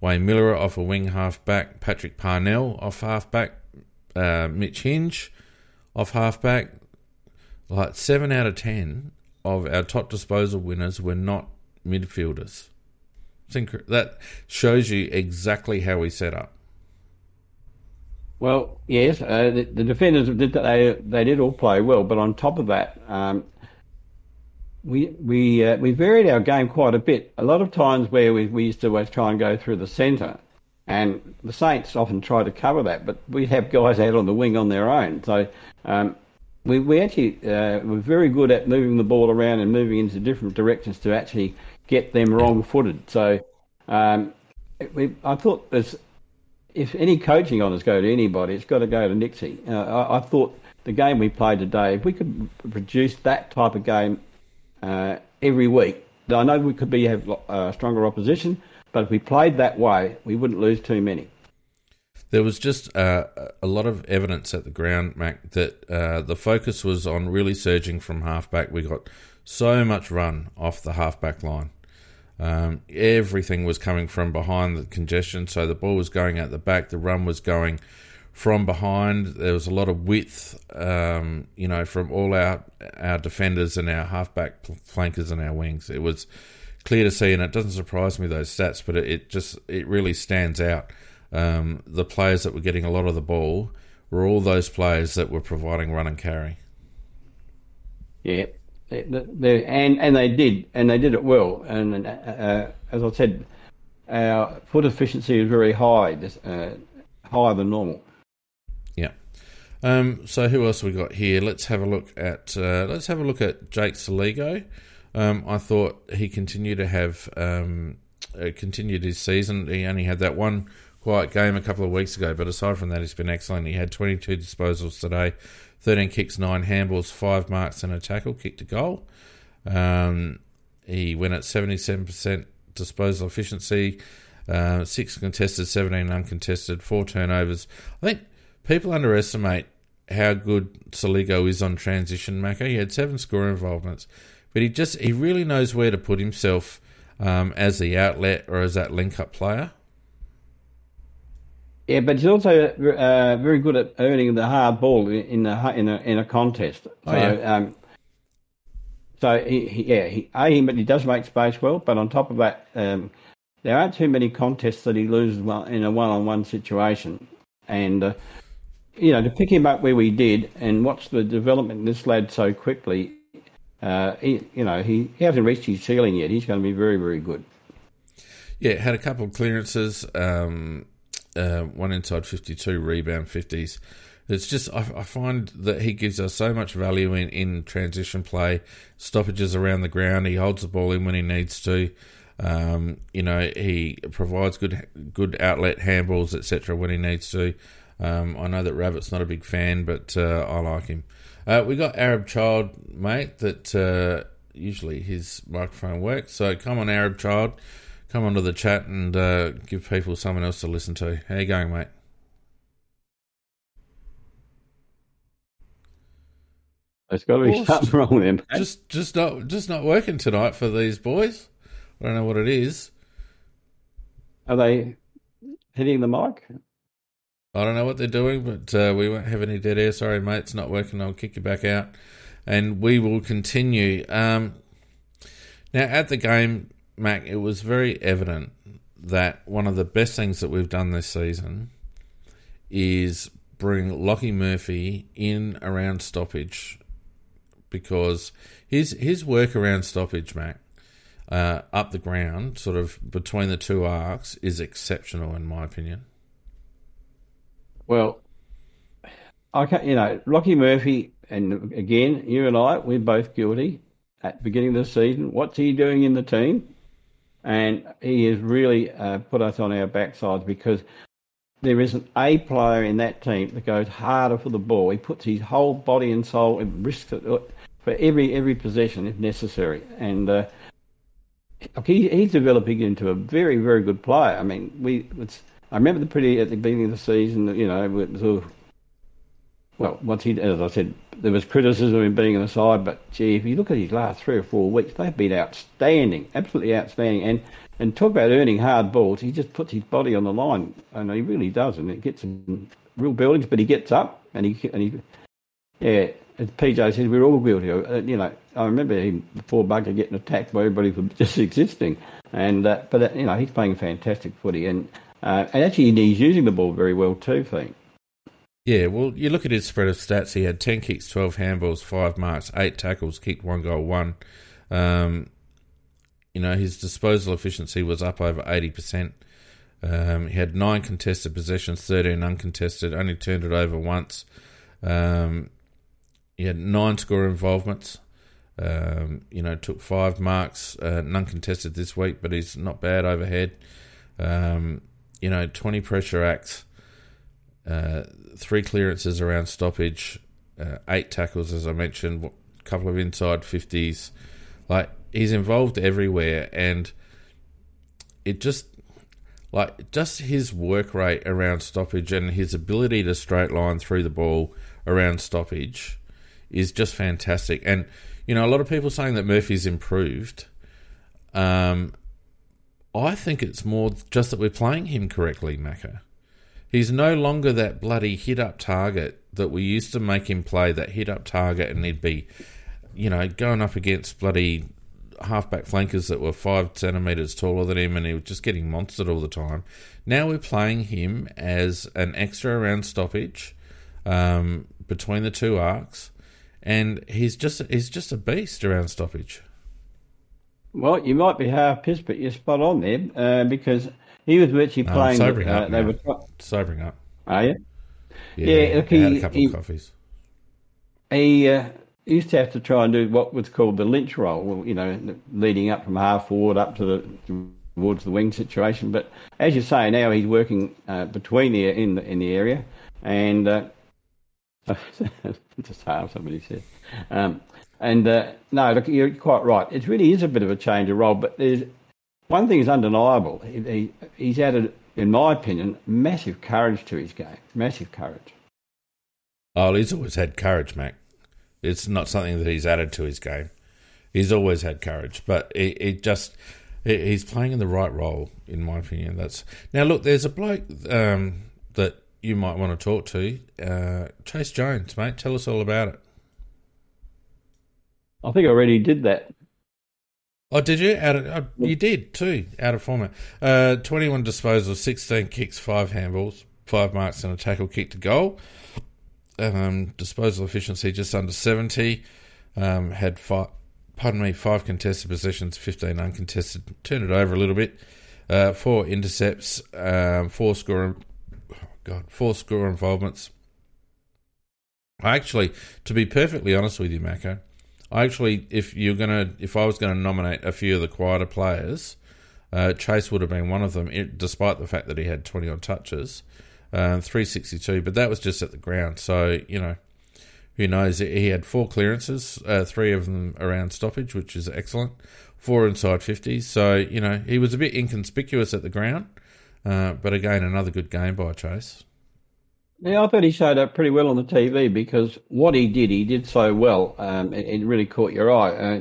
Wayne Milera off a wing halfback, Patrick Parnell off halfback, uh, Mitch Hinge off halfback. Like seven out of ten of our top disposal winners were not midfielders. That shows you exactly how we set up. Well, yes, uh, the, the defenders did they they did all play well, but on top of that, um, we we uh, we varied our game quite a bit. A lot of times where we, we used to always try and go through the centre, and the Saints often try to cover that, but we have guys out on the wing on their own. So um, we we actually uh, were very good at moving the ball around and moving into different directions to actually get them wrong-footed. So um, we, I thought if any coaching honours go to anybody, it's got to go to Nixie. Uh, I, I thought the game we played today, if we could produce that type of game uh, every week, I know we could be have uh, stronger opposition, but if we played that way, we wouldn't lose too many. There was just uh, a lot of evidence at the ground, Mac, that uh, the focus was on really surging from halfback. We got so much run off the halfback line. Um, everything was coming from behind the congestion, so the ball was going out the back. The run was going from behind. There was a lot of width, um, you know, from all our our defenders and our halfback flankers and our wings. It was clear to see, and it doesn't surprise me those stats, but it, it just it really stands out. Um, the players that were getting a lot of the ball were all those players that were providing run and carry. Yeah, they, and and they did, and they did it well. And uh, as I said, our foot efficiency is very high, uh, higher than normal. Yeah. Um, so who else we got here? Let's have a look at uh, let's have a look at Jake Soligo. Um, I thought he continued to have um, uh, continued his season. He only had that one quiet game a couple of weeks ago, but aside from that, he's been excellent. He had 22 disposals today, 13 kicks, 9 handballs, 5 marks, and a tackle, kicked a goal. Um, he went at 77% disposal efficiency, uh, 6 contested, 17 uncontested, 4 turnovers. I think people underestimate how good Soligo is on transition, Macca. He had 7 score involvements, but he just he really knows where to put himself um, as the outlet or as that link up player. Yeah, but he's also uh, very good at earning the hard ball in a in a in a contest. So, oh, yeah. Um, so he, he, yeah, he, a, but he does make space well. But on top of that, um, there aren't too many contests that he loses in a one-on-one situation. And uh, you know, to pick him up where we did and watch the development of this lad so quickly, uh, he, you know, he, he hasn't reached his ceiling yet. He's going to be very, very good. Yeah, had a couple of clearances. Um, uh, one inside 52, rebound 50s. It's just, I, I, find that he gives us so much value in, in transition play, stoppages around the ground. He holds the ball in when he needs to. Um, you know, he provides good good outlet handballs, etc., when he needs to. Um, I know that Rabbit's not a big fan, but uh, I like him. Uh, we got Arab Child, mate, that uh, usually his microphone works. So come on, Arab Child come onto the chat and uh, give people someone else to listen to. How you going, mate? There's got to be something <laughs> wrong with him. Just, just not, just not working tonight for these boys. I don't know what it is. Are they hitting the mic? I don't know what they're doing, but uh, we won't have any dead air. Sorry, mate, it's not working. I'll kick you back out, and we will continue. Um, now, at the game, Mac, it was very evident that one of the best things that we've done this season is bring Lachie Murphy in around stoppage because his his work around stoppage, Mac, uh, up the ground, sort of between the two arcs, is exceptional in my opinion. Well, I can't, you know, Lachie Murphy, and again, you and I, we're both guilty at the beginning of the season. What's he doing in the team? And he has really uh, put us on our backsides because there isn't a player in that team that goes harder for the ball. He puts his whole body and soul and risks it for every every possession if necessary, and uh, he, he's developing into a very very good player. I mean, we I remember the pretty at the beginning of the season, you know, it was all, well, once he, as I said, there was criticism him being on the side, but gee, if you look at his last three or four weeks, they've been outstanding, absolutely outstanding. And and talk about earning hard balls, he just puts his body on the line, and he really does, and it gets him real buildings. But he gets up, and he and he, yeah. As PJ says, we're all guilty. Uh, you know, I remember him before Bugger getting attacked by everybody for <laughs> just existing, and uh, but uh, you know he's playing fantastic footy, and uh, and actually he's using the ball very well too. I think. Yeah, well, you look at his spread of stats. He had 10 kicks, 12 handballs, 5 marks, 8 tackles, kicked 1 goal, 1. Um, you know, his disposal efficiency was up over 80%. Um, he had 9 contested possessions, 13 uncontested, only turned it over once. Um, he had 9 score involvements. Um, you know, took 5 marks, uh, none contested this week, but he's not bad overhead. Um, you know, 20 pressure acts. Uh, three clearances around stoppage, uh, eight tackles, as I mentioned, a couple of inside 50s. Like, he's involved everywhere, and it just, like, just his work rate around stoppage and his ability to straight line through the ball around stoppage is just fantastic. And, you know, a lot of people saying that Murphy's improved. Um, I think it's more just that we're playing him correctly, Macca. He's no longer that bloody hit up target that we used to make him play, that hit up target, and he'd be, you know, going up against bloody halfback flankers that were five centimetres taller than him and he was just getting monstered all the time. Now we're playing him as an extra around stoppage um, between the two arcs and he's just he's just a beast around stoppage. Well, you might be half pissed, but you're spot on there uh, because he was virtually No, playing. sobering uh, up. they now. were. sobering up. Are you? Yeah, Yeah, look, I had he- a couple he- of coffees. He uh, used to have to try and do what was called the lynch roll, well, you know, leading up from half forward up to the towards the wing situation. But as you say, now he's working uh, between the in the in the area, and uh, <laughs> just half somebody said. Um, and uh, no, look, you're quite right. It really is a bit of a change of role, but there's one thing is undeniable. He, he, he's added, in my opinion, massive courage to his game. Massive courage. Oh, he's always had courage, Mac. It's not something that he's added to his game. He's always had courage, but it, it just it, he's playing in the right role, in my opinion. That's now look. There's a bloke um, that you might want to talk to, uh, Chayce Jones, mate. Tell us all about it. I think I already did that. Oh, did you? Out of, oh, you did too. Out of format. Uh, Twenty-one disposals, sixteen kicks, five handballs, five marks, and a tackle kick to goal. Um, disposal efficiency just under seventy. Um, had five. Pardon me, five contested possessions, fifteen uncontested. Turn it over a little bit. Uh, four intercepts, um, four score. Oh God, four score involvements. Actually, to be perfectly honest with you, Mako, I actually, if you're gonna, if I was gonna nominate a few of the quieter players, uh, Chayce would have been one of them, it, despite the fact that he had 20 on touches, uh, 362. But that was just at the ground, so you know, who knows? He had four clearances, uh, three of them around stoppage, which is excellent. Four inside 50s, so you know he was a bit inconspicuous at the ground, uh, but again, another good game by Chayce. Yeah, I thought he showed up pretty well on the TV because what he did, he did so well. Um, it, it really caught your eye, uh,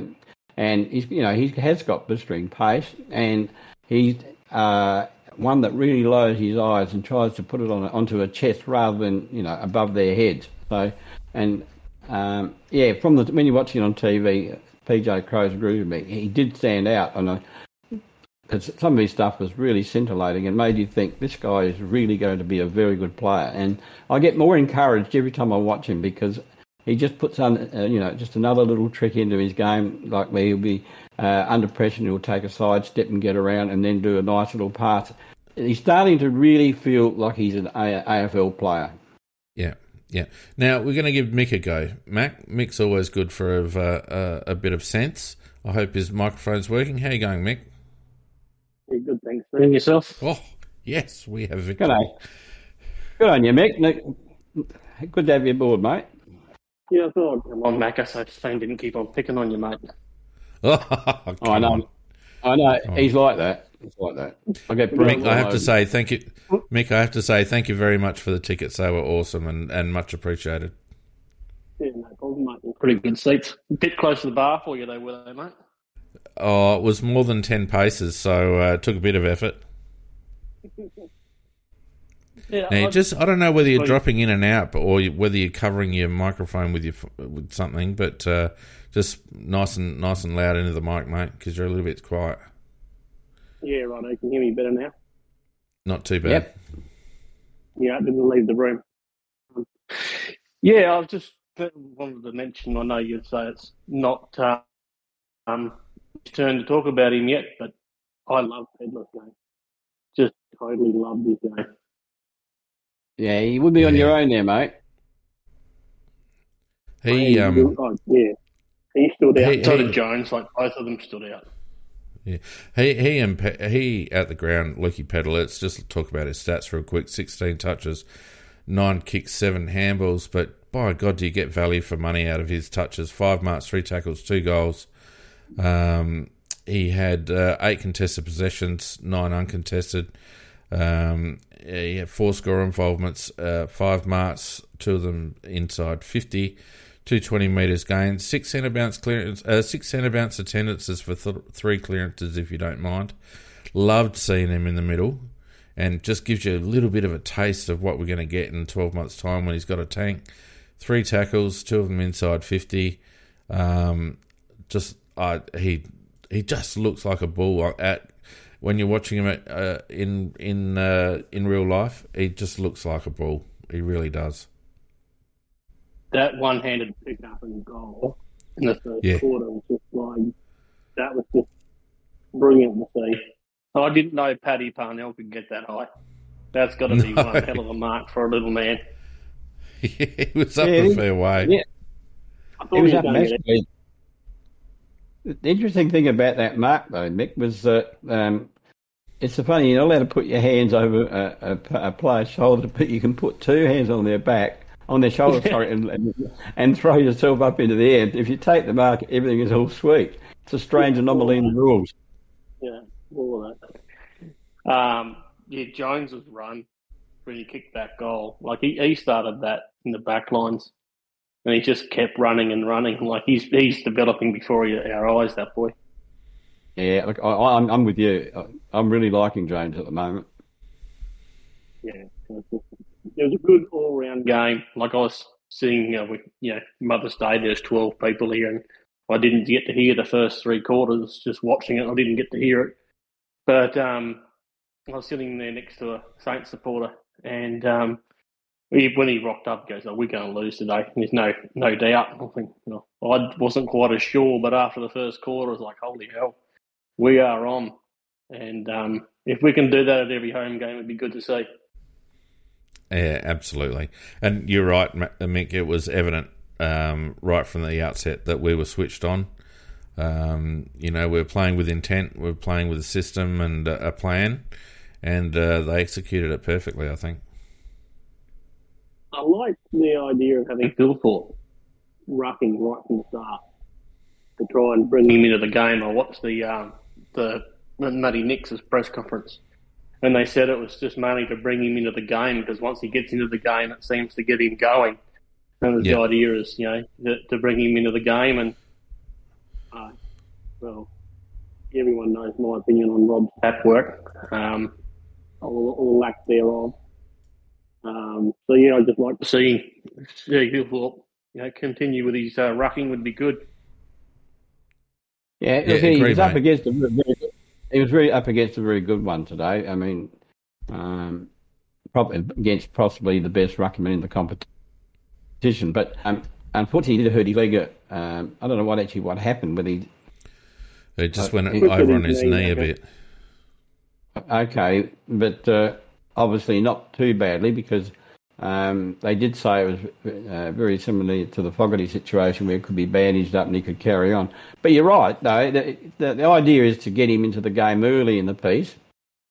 and he's you know he has got blistering pace, and he's uh, one that really lowers his eyes and tries to put it on onto a chest rather than you know above their heads. So, and um, yeah, from the when you're watching it on TV, PJ Crow's agree with me. He did stand out, and I some of his stuff was really scintillating and made you think this guy is really going to be a very good player. And I get more encouraged every time I watch him because he just puts on, uh, you know, just another little trick into his game, like where he'll be uh, under pressure and he'll take a side step and get around and then do a nice little pass. He's starting to really feel like he's an a- AFL player. Yeah, yeah. Now we're going to give Mick a go. Mac, Mick's always good for a, a, a bit of sense. I hope his microphone's working. How you going, Mick? Yeah, good, thanks. And yourself? Oh, yes, we have victory. G'day. Good on you, Mick. Nick, Good to have you aboard, mate. Yeah, I thought I'd come on, Macca, so Fane didn't keep on picking on you, mate. <laughs> Oh, I know. on. I know. Oh. He's like that. He's like that. I get Mick, I have all to say thank you, Mick. I have to say thank you very much for the tickets. They were awesome and, and much appreciated. Yeah, no problem, mate. Pretty good seats. A bit close to the bar for you, though, were they, mate? Oh, it was more than ten paces, so uh, it took a bit of effort. Yeah, Now, I- just I don't know whether you're Well, dropping in and out, or you, whether you're covering your microphone with your with something, but uh, just nice and nice and loud into the mic, mate, because you're a little bit quiet. yeah, right. You can hear me better now. Not too bad. Yep. Yeah, I didn't leave the room. Um, yeah, I was just wanted to mention. I know you'd say it's not uh, um his turn to talk about him yet, but I love Pedlar's game. Just totally love his game. Yeah, you would be on Yeah. your own there, mate. He um oh, yeah, he stood out. He- so he- did Jones. Like both of them stood out. Yeah, he he and Pe- he at the ground, Lucky Pedlar. Let's just talk about his stats real quick. Sixteen touches, nine kicks, seven handballs. But by God, do you get value for money out of his touches? Five marks, three tackles, two goals. Um, he had uh, eight contested possessions, nine uncontested. Um, he had four score involvements, uh, five marks, two of them inside 50, 220 metres gained, six centre bounce clearance, uh, six centre bounce attendances for th- three clearances, if you don't mind. Loved seeing him in the middle, and just gives you a little bit of a taste of what we're going to get in 12 months' time when he's got a tank. Three tackles, two of them inside 50. Um, just I he he just looks like a bull at when you're watching him at, uh, in in uh, in real life. He just looks like a bull. He really does. that one-handed pick up and goal in the first Yeah. quarter was just like that was just brilliant to see. I didn't know Paddy Parnell could get that high. That's got to be <laughs> one hell of a mark for a little man. <laughs> he was up Yeah, a he- fair way. yeah. I He was he up was going to get massively. The interesting thing about that mark, though, Mick, was that um, it's so funny. You're not allowed to put your hands over a, a, a player's shoulder, but you can put two hands on their back, on their shoulder, <laughs> sorry, and, and, and throw yourself up into the air. If you take the mark, everything is all sweet. It's a strange anomaly in the rules. Yeah, all of that. Um, yeah, Jones's run when he kicked that goal, like he, he started that in the back lines, and he just kept running and running. Like he's he's developing before our eyes. That boy. Yeah, look, I, I'm, I'm with you. I'm really liking Jones at the moment. Yeah, it was just- it was a good all round game. Like I was seeing, uh, with you know Mother's Day, there's twelve people here, and I didn't get to hear the first three quarters. Just watching it, I didn't get to hear it. But um, I was sitting there next to a Saints supporter, and um, when he rocked up, goes, "Oh, we're going to lose today." There's no no doubt. I think I wasn't quite as sure, but after the first quarter, I was like, "Holy hell, we are on!" And um, if we can do that at every home game, it'd be good to see. Yeah, absolutely. And you're right, Mick. It was evident um, right from the outset that we were switched on. Um, you know, we are playing with intent. We are playing with a system and a plan, and uh, they executed it perfectly. I think. I like the idea of having Thilthorpe roughing right from the start to try and bring him into the game. I watched the um, the Matty Nicks's press conference, and they said it was just mainly to bring him into the game because once he gets into the game, it seems to get him going. And the Yeah. idea is, you know, to, to bring him into the game, and uh, well, everyone knows my opinion on Rob's tap work, um, or, or lack thereof. Um, so yeah, I'd just like to see, see Thilthorpe, you know, continue with his uh, roughing would be good. Yeah, Yeah, look, he agreed, was up against a very, he was really up against a very good one today. I mean, um, probably against possibly the best ruckman in the competition. But um, unfortunately, he did hurt his leg. Um, I don't know what actually what happened, but he It just Uh, went over on his knee, knee a bit. okay, but uh, obviously not too badly because um, they did say it was uh, very similar to the Fogarty situation where it could be bandaged up and he could carry on. But you're right, though. The, the, the idea is to get him into the game early in the piece.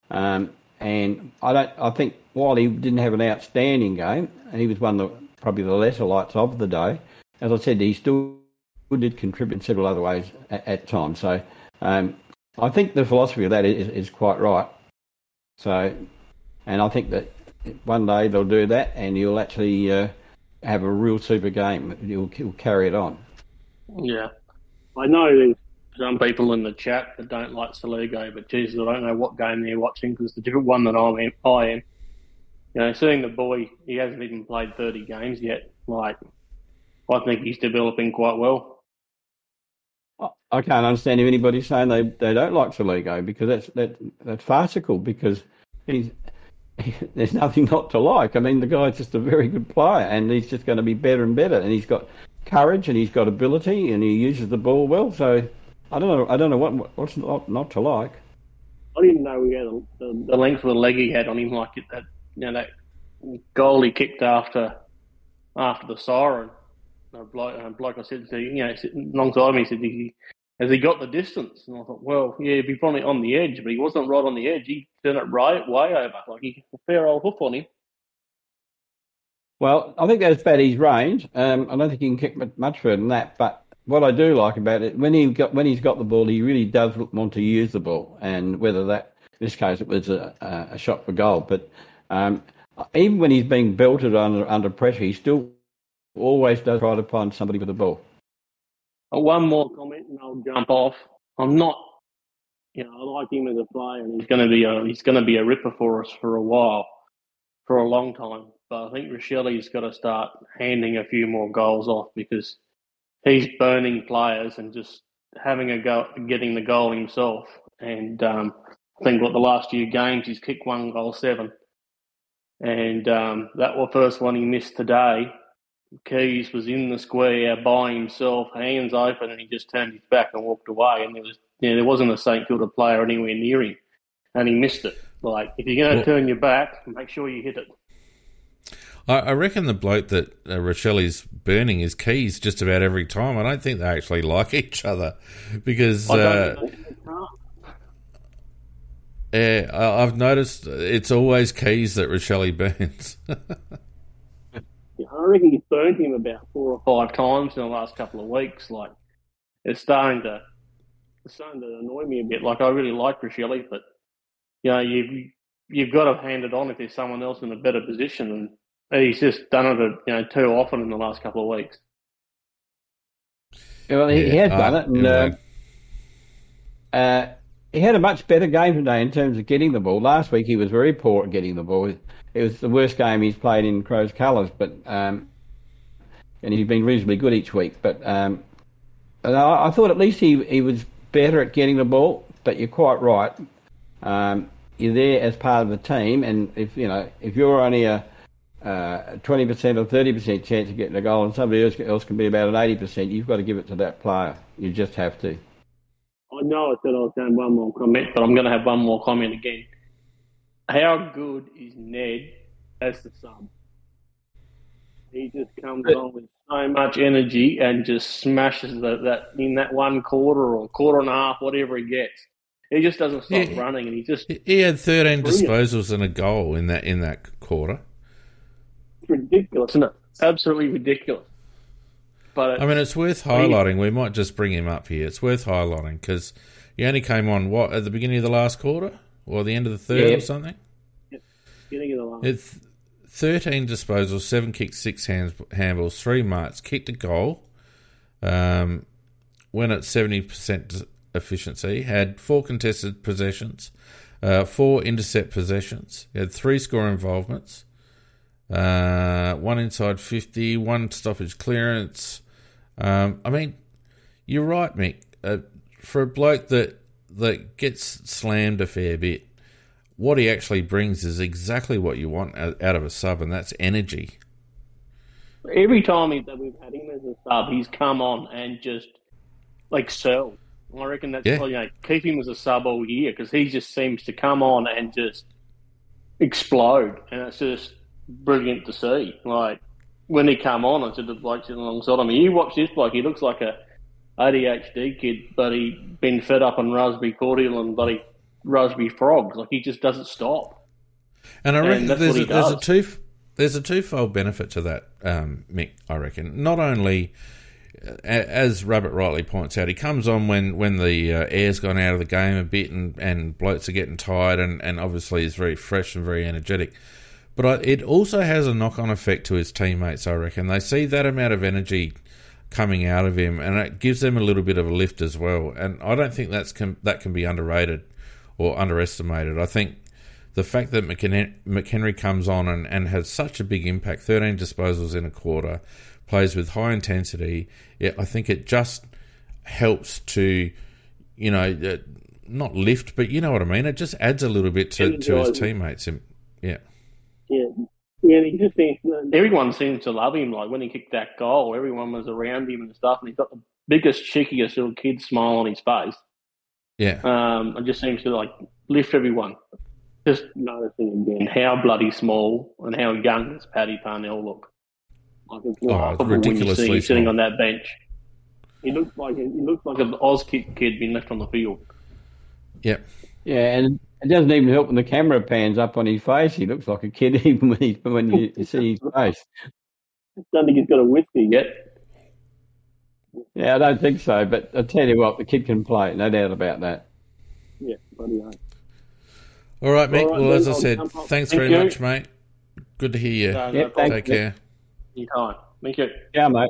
Um, and I don't. I think while he didn't have an outstanding game, and he was one of the, probably the lesser lights of the day. As I said, he still did contribute in several other ways at, at times. So um, I think the philosophy of that is, is quite right. So, and I think that one day they'll do that, and you'll actually uh, have a real super game. You'll, you'll carry it on. Yeah, I know there's some people in the chat that don't like Soligo, but Jesus, I don't know what game they're watching because the different one that I'm in, I am. You know, seeing the boy, he hasn't even played 30 games yet. Like, I think he's developing quite well. I can't understand if anybody's saying they, they don't like Soligo because that's that that's farcical because he's <laughs> there's nothing not to like. I mean, the guy's just a very good player, and he's just going to be better and better. And he's got courage, and he's got ability, and he uses the ball well. So I don't know. I don't know what what's not, not to like. I didn't know he had the, the, the length of the leg he had on him, like that, you know, that goal he kicked after after the siren. A bloke, a bloke I said to, you know, alongside me, he said, he, has he got the distance? And I thought, well, yeah, he'd be probably on the edge, but he wasn't right on the edge. He turned it right way over, like he a fair old hoof on him. Well, I think that's about his range. Um, I don't think he can kick much further than that. But what I do like about it, when he got when he's got the ball, he really does want to use the ball. And whether that, in this case, it was a, a shot for goal. But um, even when he's being belted under under pressure, he still always does try to find somebody with the ball. Uh, one more comment, I'll jump off. I'm not, you know, I like him as a player, and he's going to be a he's going to be a ripper for us for a while, for a long time. But I think Rachele's got to start handing a few more goals off because he's burning players and just having a go, getting the goal himself. And um, I think what the last few games he's kicked one goal seven, and um, that was first one he missed today. Keays was in the square by himself, hands open, and he just turned his back and walked away. And there was, you know, there wasn't a St Kilda player anywhere near him, and he missed it. Like if you're going to well, turn your back, make sure you hit it. I, I reckon the bloke that uh, Rachele's burning his Keays just about every time. I don't think they actually <laughs> like each other because. Uh, yeah, I've noticed it's always Keays that Rachele <laughs> burns. Yeah, I reckon he's burned him about four or five times in the last couple of weeks. Like it's starting to, it's starting to annoy me a bit. Like I really like Rachele, but you know, you've you've got to hand it on if there's someone else in a better position, and he's just done it, you know, too often in the last couple of weeks. Well, he, yeah, he has done uh, it, and uh, uh, he had a much better game today in terms of getting the ball. Last week he was very poor at getting the ball. It was the worst game he's played in Crows colours, but um, and he's been reasonably good each week. But um, I, I, thought at least he he was better at getting the ball. But you're quite right. Um, you're there as part of the team, and if you know if you're only a twenty percent or thirty percent chance of getting a goal, and somebody else, else can be about an eighty percent, you've got to give it to that player. You just have to. Oh, I know I said I was going one more comment, but I'm going to have one more comment again. How good is Ned as the sub? He just comes on with so much energy and just smashes that, that in that one quarter or quarter and a half, whatever he gets. He just doesn't stop yeah, running, and he just he had 13 brilliant. disposals and a goal in that in that quarter. It's ridiculous, isn't it? Absolutely ridiculous. But I mean, it's worth highlighting. We might just bring him up here. It's worth highlighting because he only came on what at the beginning of the last quarter or the end of the third yeah. or something. Beginning of the last. It's thirteen disposals, seven kicks, six hands, handballs, three marks, kicked a goal. Um, went at seventy percent efficiency. Had four contested possessions, uh, four intercept possessions. He had three score involvements. Uh, one inside 50, one stoppage clearance. Um, I mean, you're right, Mick. Uh, for a bloke that that gets slammed a fair bit, what he actually brings is exactly what you want out of a sub, and that's energy. Every time that we've had him as a sub, he's come on and just like so. I reckon that's yeah. you know keep him as a sub all year because he just seems to come on and just explode, and it's just brilliant to see. Like when he come on, I said the bloke sitting alongside him, you watch this bloke, he looks like a ADHD kid, but he been fed up on raspberry cordial and bloody raspberry frogs. Like he just doesn't stop. And I reckon and there's, a, there's a two there's a twofold benefit to that, um, Mick. I reckon not only as Rabbit rightly points out, he comes on when, when the uh, air's gone out of the game a bit and, and blokes are getting tired and, and obviously is very fresh and very energetic. But it also has a knock on effect to his teammates, I reckon. They see that amount of energy coming out of him, and it gives them a little bit of a lift as well. And I don't think that's can, that can be underrated or underestimated. I think the fact that McHenry comes on and, and has such a big impact 13 disposals in a quarter, plays with high intensity, it, I think it just helps to, you know, uh, not lift, but you know what I mean? It just adds a little bit to, to his teammates. Yeah. Yeah. Yeah, he just seems, everyone seems to love him. Like when he kicked that goal, everyone was around him and stuff, and he's got the biggest, cheekiest little kid smile on his face. Yeah. Um, it just seems to like lift everyone. Just noticing again how bloody small and how young does Paddy Parnell look. Like it's oh, it's ridiculously when you see sitting on that bench. He looks like he looks like an Auskick, kid being left on the field. Yep. Yeah, and it doesn't even help when the camera pans up on his face. He looks like a kid <laughs> even when, he, when you <laughs> see his face. I don't think he's got a whiskey yet. Yeah, I don't think so. But I tell you what, the kid can play, no doubt about that. Yeah, bloody hell. All right, mate. All right, well, as I said, thanks Thank very you. much, mate. Good to hear you. No, no Take care. Anytime. Thank you. Yeah, mate.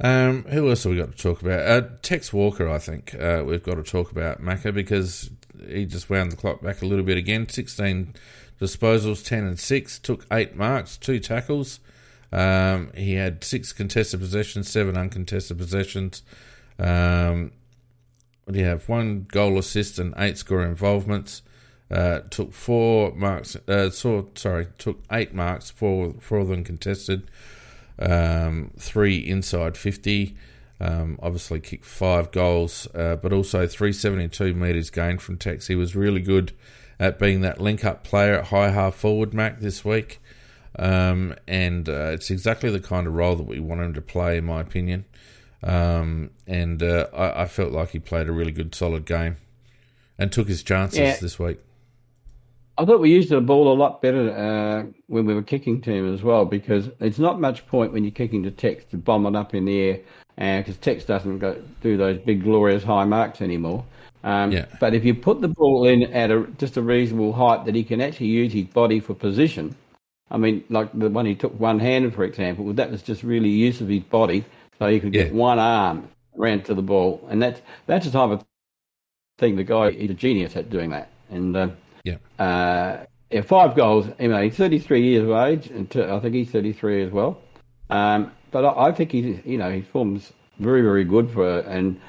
Um, who else have we got to talk about? Uh, Tex Walker, I think uh, we've got to talk about Macca because he just wound the clock back a little bit again. Sixteen disposals, ten and six, took eight marks, two tackles. Um, he had six contested possessions, seven uncontested possessions. Um, what do you have? One goal assist and eight score involvements. Uh, took four marks. Uh, saw, sorry, took eight marks. Four, four of them contested. Um, three inside fifty. Um, obviously kicked five goals, uh, but also 372 metres gained from Tex. He was really good at being that link up player at high half forward, Mac, this week. Um, and uh, it's exactly the kind of role that we want him to play, in my opinion. Um, and uh, I, I, felt like he played a really good, solid game and took his chances yeah. this week. I thought we used the ball a lot better uh, when we were kicking team as well because it's not much point when you're kicking to Tex to bomb it up in the air because Tex doesn't go, do those big glorious high marks anymore. Um, yeah. But if you put the ball in at a, just a reasonable height that he can actually use his body for position, I mean, like the one he took one handed, for example, that was just really use of his body so he could yeah. get one arm around to the ball. And that's, that's the type of thing the guy, he's a genius at doing that. And uh, yeah. Uh, yeah, five goals. You know, he's 33 years of age, and I think he's 33 as well. Um, but I, I think he's, you know, his form's very, very good for, and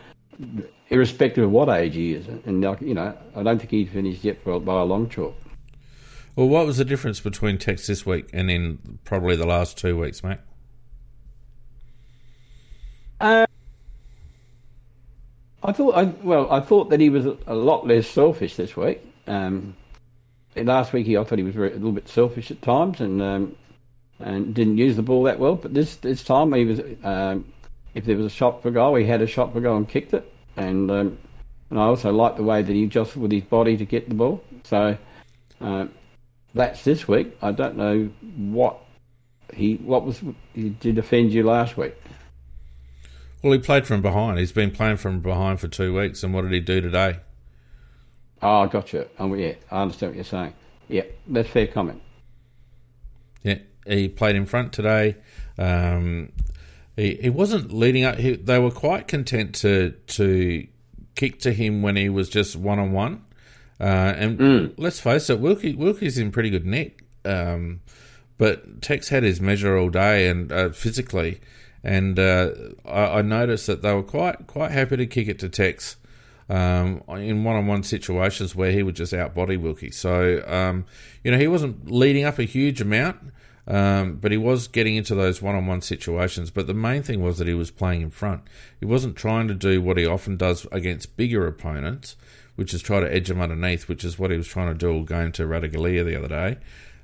irrespective of what age he is. And, like, you know, I don't think he's finished yet for, by a long chalk. Well, what was the difference between Tex this week and in probably the last two weeks, mate? Uh, I thought, I, well, I thought that he was a, lot less selfish this week. Um, last week, he, I thought he was very, a little bit selfish at times and um, and didn't use the ball that well. But this this time, he was um, if there was a shot for goal, he had a shot for goal and kicked it. And um, and I also like the way that he jostled with his body to get the ball. So uh, that's this week. I don't know what he what was he did offend you last week. Well, he played from behind. He's been playing from behind for two weeks, and what did he do today? Oh, I gotcha. Yeah, I understand what you're saying. Yeah, that's fair comment. Yeah, he played in front today. Um, he, he wasn't leading up. He, they were quite content to to kick to him when he was just one on one. And mm. let's face it, Wilkie Wilkie's in pretty good nick. Um, but Tex had his measure all day and uh, physically, and uh, I, I, noticed that they were quite quite happy to kick it to Tex um, in one on one situations where he would just outbody Wilkie. So um, you know he wasn't leading up a huge amount. Um, but he was getting into those one on one situations. But the main thing was that he was playing in front. He wasn't trying to do what he often does against bigger opponents, which is try to edge them underneath, which is what he was trying to do game to Ratugolea the other day.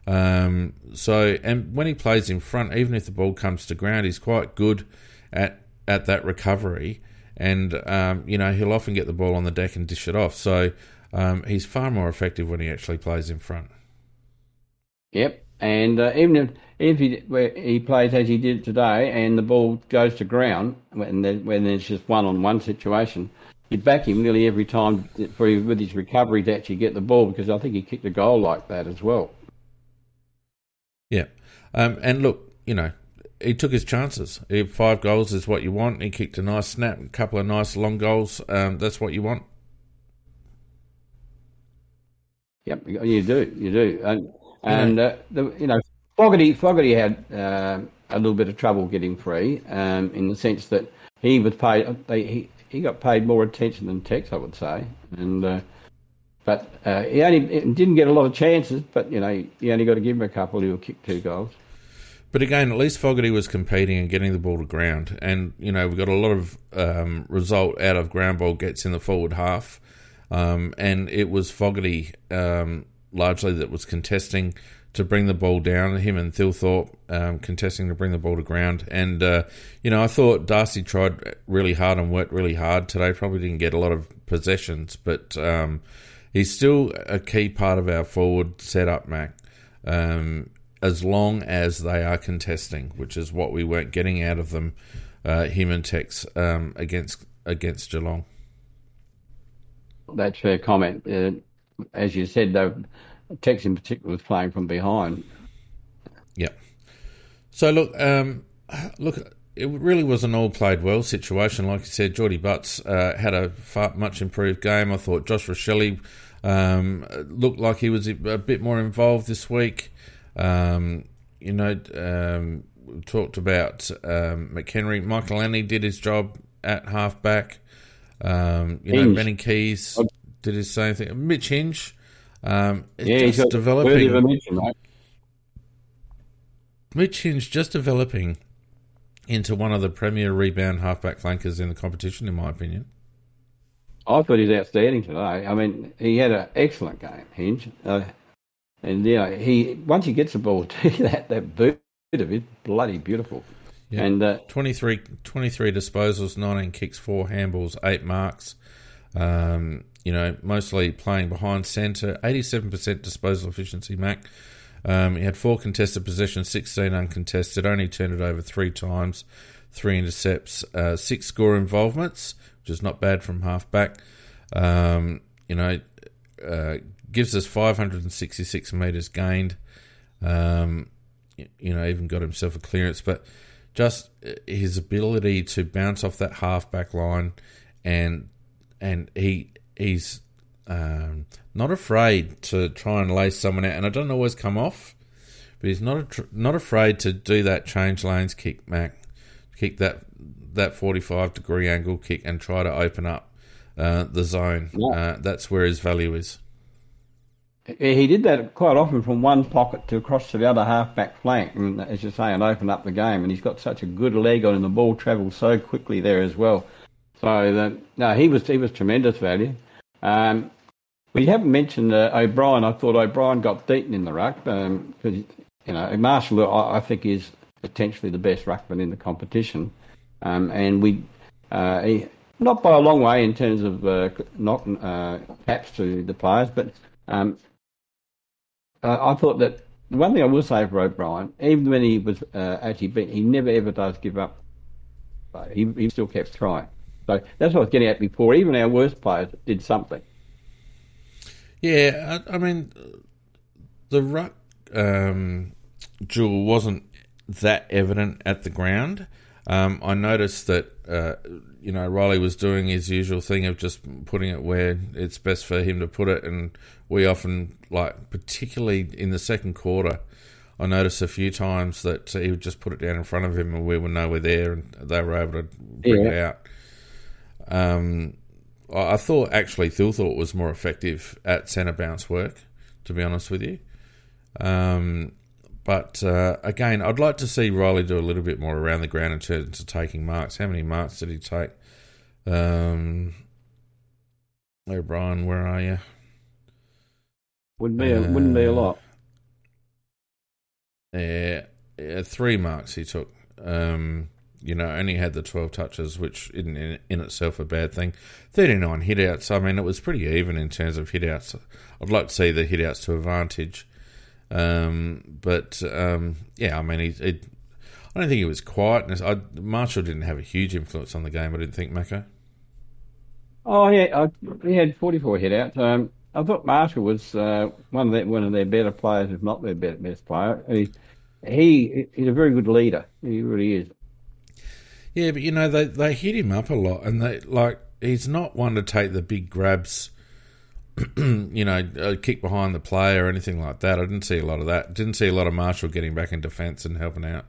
Um, so, and when he plays in front, even if the ball comes to ground, he's quite good at at that recovery. And um, you know he'll often get the ball on the deck and dish it off. So um, he's far more effective when he actually plays in front. Yep, and uh, even if, if he, he plays as he did today and the ball goes to ground, when, there, when there's just one on one situation, you back him nearly every time for with his recovery to actually get the ball because I think he kicked a goal like that as well. Yeah. Um, and look, you know, he took his chances. If five goals is what you want. He kicked a nice snap, a couple of nice long goals. Um, that's what you want. Yep, you do, you do. And and uh, the, you know, Fogarty Fogarty had uh, a little bit of trouble getting free, um, in the sense that he was paid. They, he he got paid more attention than Tex, I would say, and uh, but uh, he only didn't get a lot of chances. But you know, you only got to give him a couple. He'll kick two goals. But again, at least Fogarty was competing and getting the ball to ground, and you know we got a lot of um, result out of ground ball gets in the forward half, um, and it was Fogarty um, largely that was contesting to bring the ball down. Him and Thilthorpe um, contesting to bring the ball to ground. And, uh, you know, I thought Darcy tried really hard and worked really hard today. Probably didn't get a lot of possessions, but um, he's still a key part of our forward setup, Mac. Um, as long as they are contesting, which is what we weren't getting out of them, uh, him and Tex um, against against Geelong. That's fair comment. Uh, as you said, though, Tex in particular was playing from behind. Yeah. So look, um, look, it really was an all played well situation. Like you said, Jordie Butts uh, had a far, much improved game. I thought Josh Rachele um, looked like he was a, bit more involved this week. Um, you know, um, we talked about um, McHenry. Michalanney did his job at halfback. Um, you know, Benny Keays did his same thing. Mitch Hinge Um, yeah, he's just got of developing. mention, mate. Mitch Hinge just developing into one of the premier rebound halfback flankers in the competition, in my opinion. I thought he was outstanding today. I mean, he had an excellent game, Hinge. Uh, and you know, he once he gets the ball <laughs> to that that boot of it, bloody beautiful. Yeah. And uh, 23, 23 disposals, 19 kicks, 4 handballs, 8 marks. Um, you know, mostly playing behind centre, 87% disposal efficiency, Mac. Um, he had 4 contested possessions, 16 uncontested, only turned it over 3 times, 3 intercepts, uh, 6 score involvements, which is not bad from halfback. Um, you know, uh, gives us 566 metres gained. Um, you know, even got himself a clearance, but just uh, his ability to bounce off that half back line, and and he he's um, not afraid to try and lay someone out, and it doesn't always come off, but he's not a, not afraid to do that change lanes kick, Mac, kick that that forty five degree angle kick, and try to open up uh, the zone. Yeah. Uh, that's where his value is. He did that quite often from one pocket to across to the other half-back flank, and as you say, and open up the game. And he's got such a good leg on him; the ball travels so quickly there as well. So that, no, he was he was tremendous value. Um, we haven't mentioned uh, O'Brien. I thought O'Brien got beaten in the ruck because you know Marshall. I, I think is potentially the best ruckman in the competition, um, and we uh, he, not by a long way in terms of uh, knocking uh, caps to the players, but um, uh, I thought that one thing I will say for O'Brien, even when he was uh, actually beat, he never ever does give up. He, he still kept trying. So that's what I was getting at before. Even our worst players did something. Yeah, I, I mean, the ruck um, jewel wasn't that evident at the ground. Um, I noticed that uh, you know Reilly was doing his usual thing of just putting it where it's best for him to put it, and we often like, particularly in the second quarter, I noticed a few times that he would just put it down in front of him, and we were nowhere there, and they were able to bring Yeah. it out. Um, I thought actually Thilthorpe was more effective at centre bounce work, to be honest with you. Um, but uh, again, I'd like to see Reilly do a little bit more around the ground in terms of taking marks. How many marks did he take? Um, O'Brien, where are you? Wouldn't be a, wouldn't be a Uh, lot. Yeah, yeah, three marks he took. Um, you know, only had the 12 touches, which in, in, in itself a bad thing. 39 hitouts. I mean, it was pretty even in terms of hitouts. I'd like to see the hitouts to advantage. Um, but, um, yeah, I mean, he, he, I don't think it was quietness. I, Marshall didn't have a huge influence on the game, I didn't think, Mako. Oh yeah, I, he had 44 hit outs. Um, I thought Marshall was uh, one of their, one of their better players, if not their be- best player. He, he he's a very good leader. He really is. Yeah, but you know they they hit him up a lot, and they like he's not one to take the big grabs. <clears throat> you know, a kick behind the play or anything like that. I didn't see a lot of that. Didn't see a lot of Marshall getting back in defence and helping out.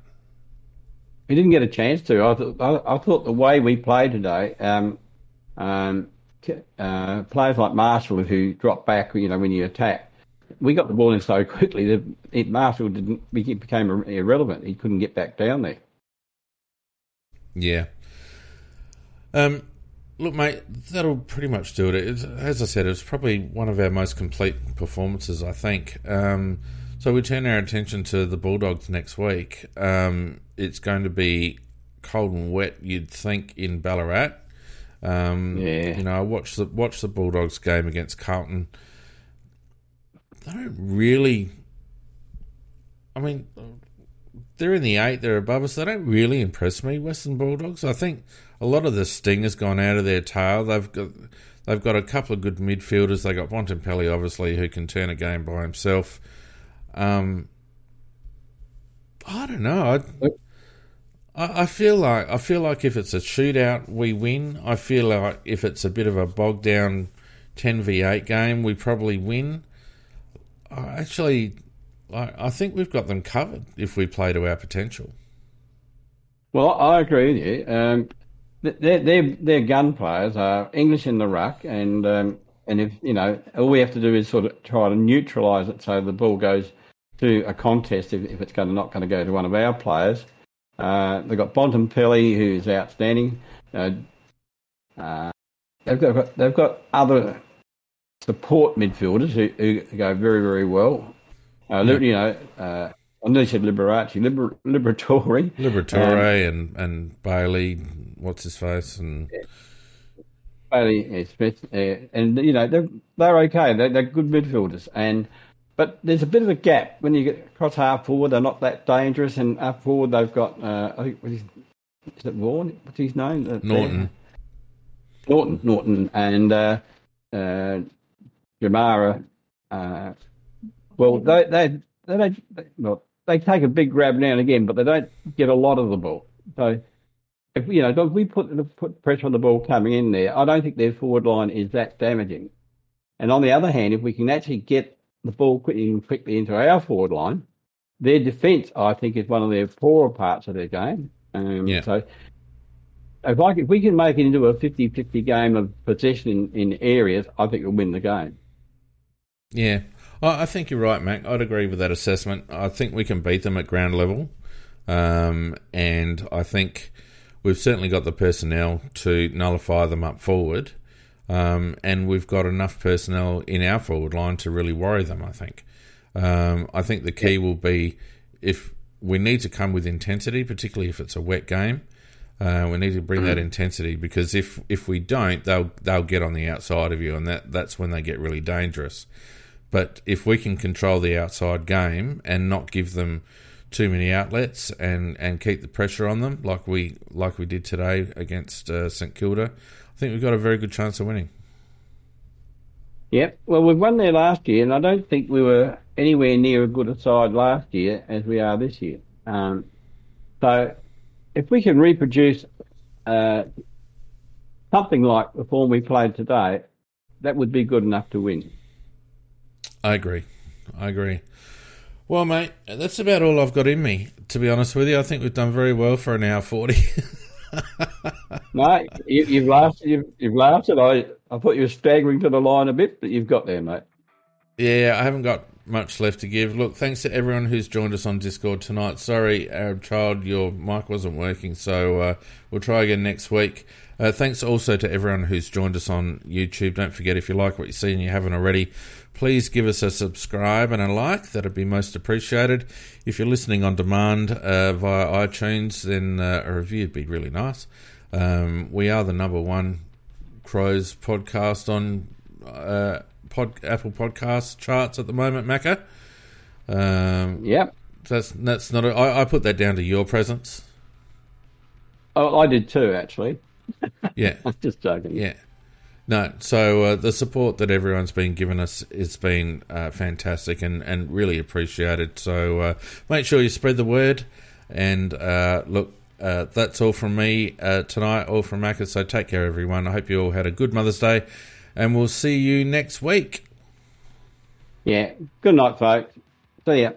He didn't get a chance to. I thought I, I thought the way we played today, um, um, uh, players like Marshall who drop back, you know, when you attack, we got the ball in so quickly that it, Marshall didn't became irrelevant. He couldn't get back down there. Yeah. Um, look, mate, that'll pretty much do it. It's, as I said, it's probably one of our most complete performances, I think. Um, so we turn our attention to the Bulldogs next week. Um, it's going to be cold and wet, you'd think, in Ballarat. Um, Yeah. You know, I watched the watched the Bulldogs game against Carlton. They don't really. I mean, they're in the eight, they're above us. They don't really impress me, Western Bulldogs. I think a lot of the sting has gone out of their tail. They've got they've got a couple of good midfielders. They got Bontempelli, obviously, who can turn a game by himself. Um, I don't know. I, I, feel like I feel like if it's a shootout, we win. I feel like if it's a bit of a bogged down ten v eight game, we probably win. I actually, I, I think we've got them covered if we play to our potential. Well, I agree with you. Um, their, their, their gun players are English in the ruck and um, And if you know, all we have to do is sort of try to neutralise it so the ball goes to a contest if, if it's going to, not going to go to one of our players. Uh, they've got Bontempelli, who's outstanding. Uh, uh, they've got they've got other support midfielders who, who go very very well. Uh, yeah. You know, uh, I nearly said Liberace, Liber, Liberatore, <laughs> Liberatore, um, and and Bailey. What's his face and. Yeah. Bailey Smith, uh, and you know they're they're okay. They're, they're good midfielders, and but there's a bit of a gap when you get across half forward. They're not that dangerous, and up forward they've got uh, I think what is, is it Vaughan? What's his name? Uh, Naughton. Naughton, Naughton, and uh, uh, Jamarra. Uh, well, they they they don't well, they take a big grab now and again, but they don't get a lot of the ball. So if you know, if we put put pressure on the ball coming in there, I don't think their forward line is that damaging. And on the other hand, if we can actually get the ball quickly, quickly into our forward line. Their defence, I think, is one of their poorer parts of their game. Um, yeah. So if, I, if we can make it into a 50-50 game of possession in, in areas, I think we'll win the game. Yeah, I think you're right, Mac. I'd agree with that assessment. I think we can beat them at ground level, um, and I think we've certainly got the personnel to nullify them up forward. Um, and we've got enough personnel in our forward line to really worry them. I think. Um, I think the key will be if we need to come with intensity, particularly if it's a wet game. Uh, we need to bring that mm. intensity because if if we don't, they'll they'll get on the outside of you, and that that's when they get really dangerous. But if we can control the outside game and not give them too many outlets and, and keep the pressure on them like we like we did today against uh, St Kilda, I think we've got a very good chance of winning. Yep. Well, we've won there last year, and I don't think we were anywhere near as good a side last year as we are this year. Um, so, if we can reproduce uh, something like the form we played today, that would be good enough to win. I agree. I agree. Well, mate, that's about all I've got in me. To be honest with you, I think we've done very well for an hour forty. <laughs> no, you, have laughed. You've, you've laughed, and I, I thought you were staggering to the line a bit, but you've got there, mate. Yeah, I haven't got much left to give. Look, thanks to everyone who's joined us on Discord tonight. Sorry, Arab Child, your mic wasn't working, so uh, we'll try again next week. Uh, thanks also to everyone who's joined us on YouTube. Don't forget, if you like what you see and you haven't already, please give us a subscribe and a like. That'd be most appreciated. If you're listening on demand uh, via iTunes, then uh, a review would be really nice. Um, we are the number one Crows podcast on uh, pod, Apple Podcast charts at the moment, Macca. Um, yep. That's that's not. A, I, I put that down to your presence. Oh, I did too, actually. Yeah, <laughs> I'm just joking. Yeah, no. So uh, the support that everyone's been giving us has been uh, fantastic and and really appreciated. So uh, make sure you spread the word. And uh, look, uh, that's all from me uh, tonight, all from Macca. So take care, everyone. I hope you all had a good Mother's Day, and we'll see you next week. Yeah. Good night, folks. See ya.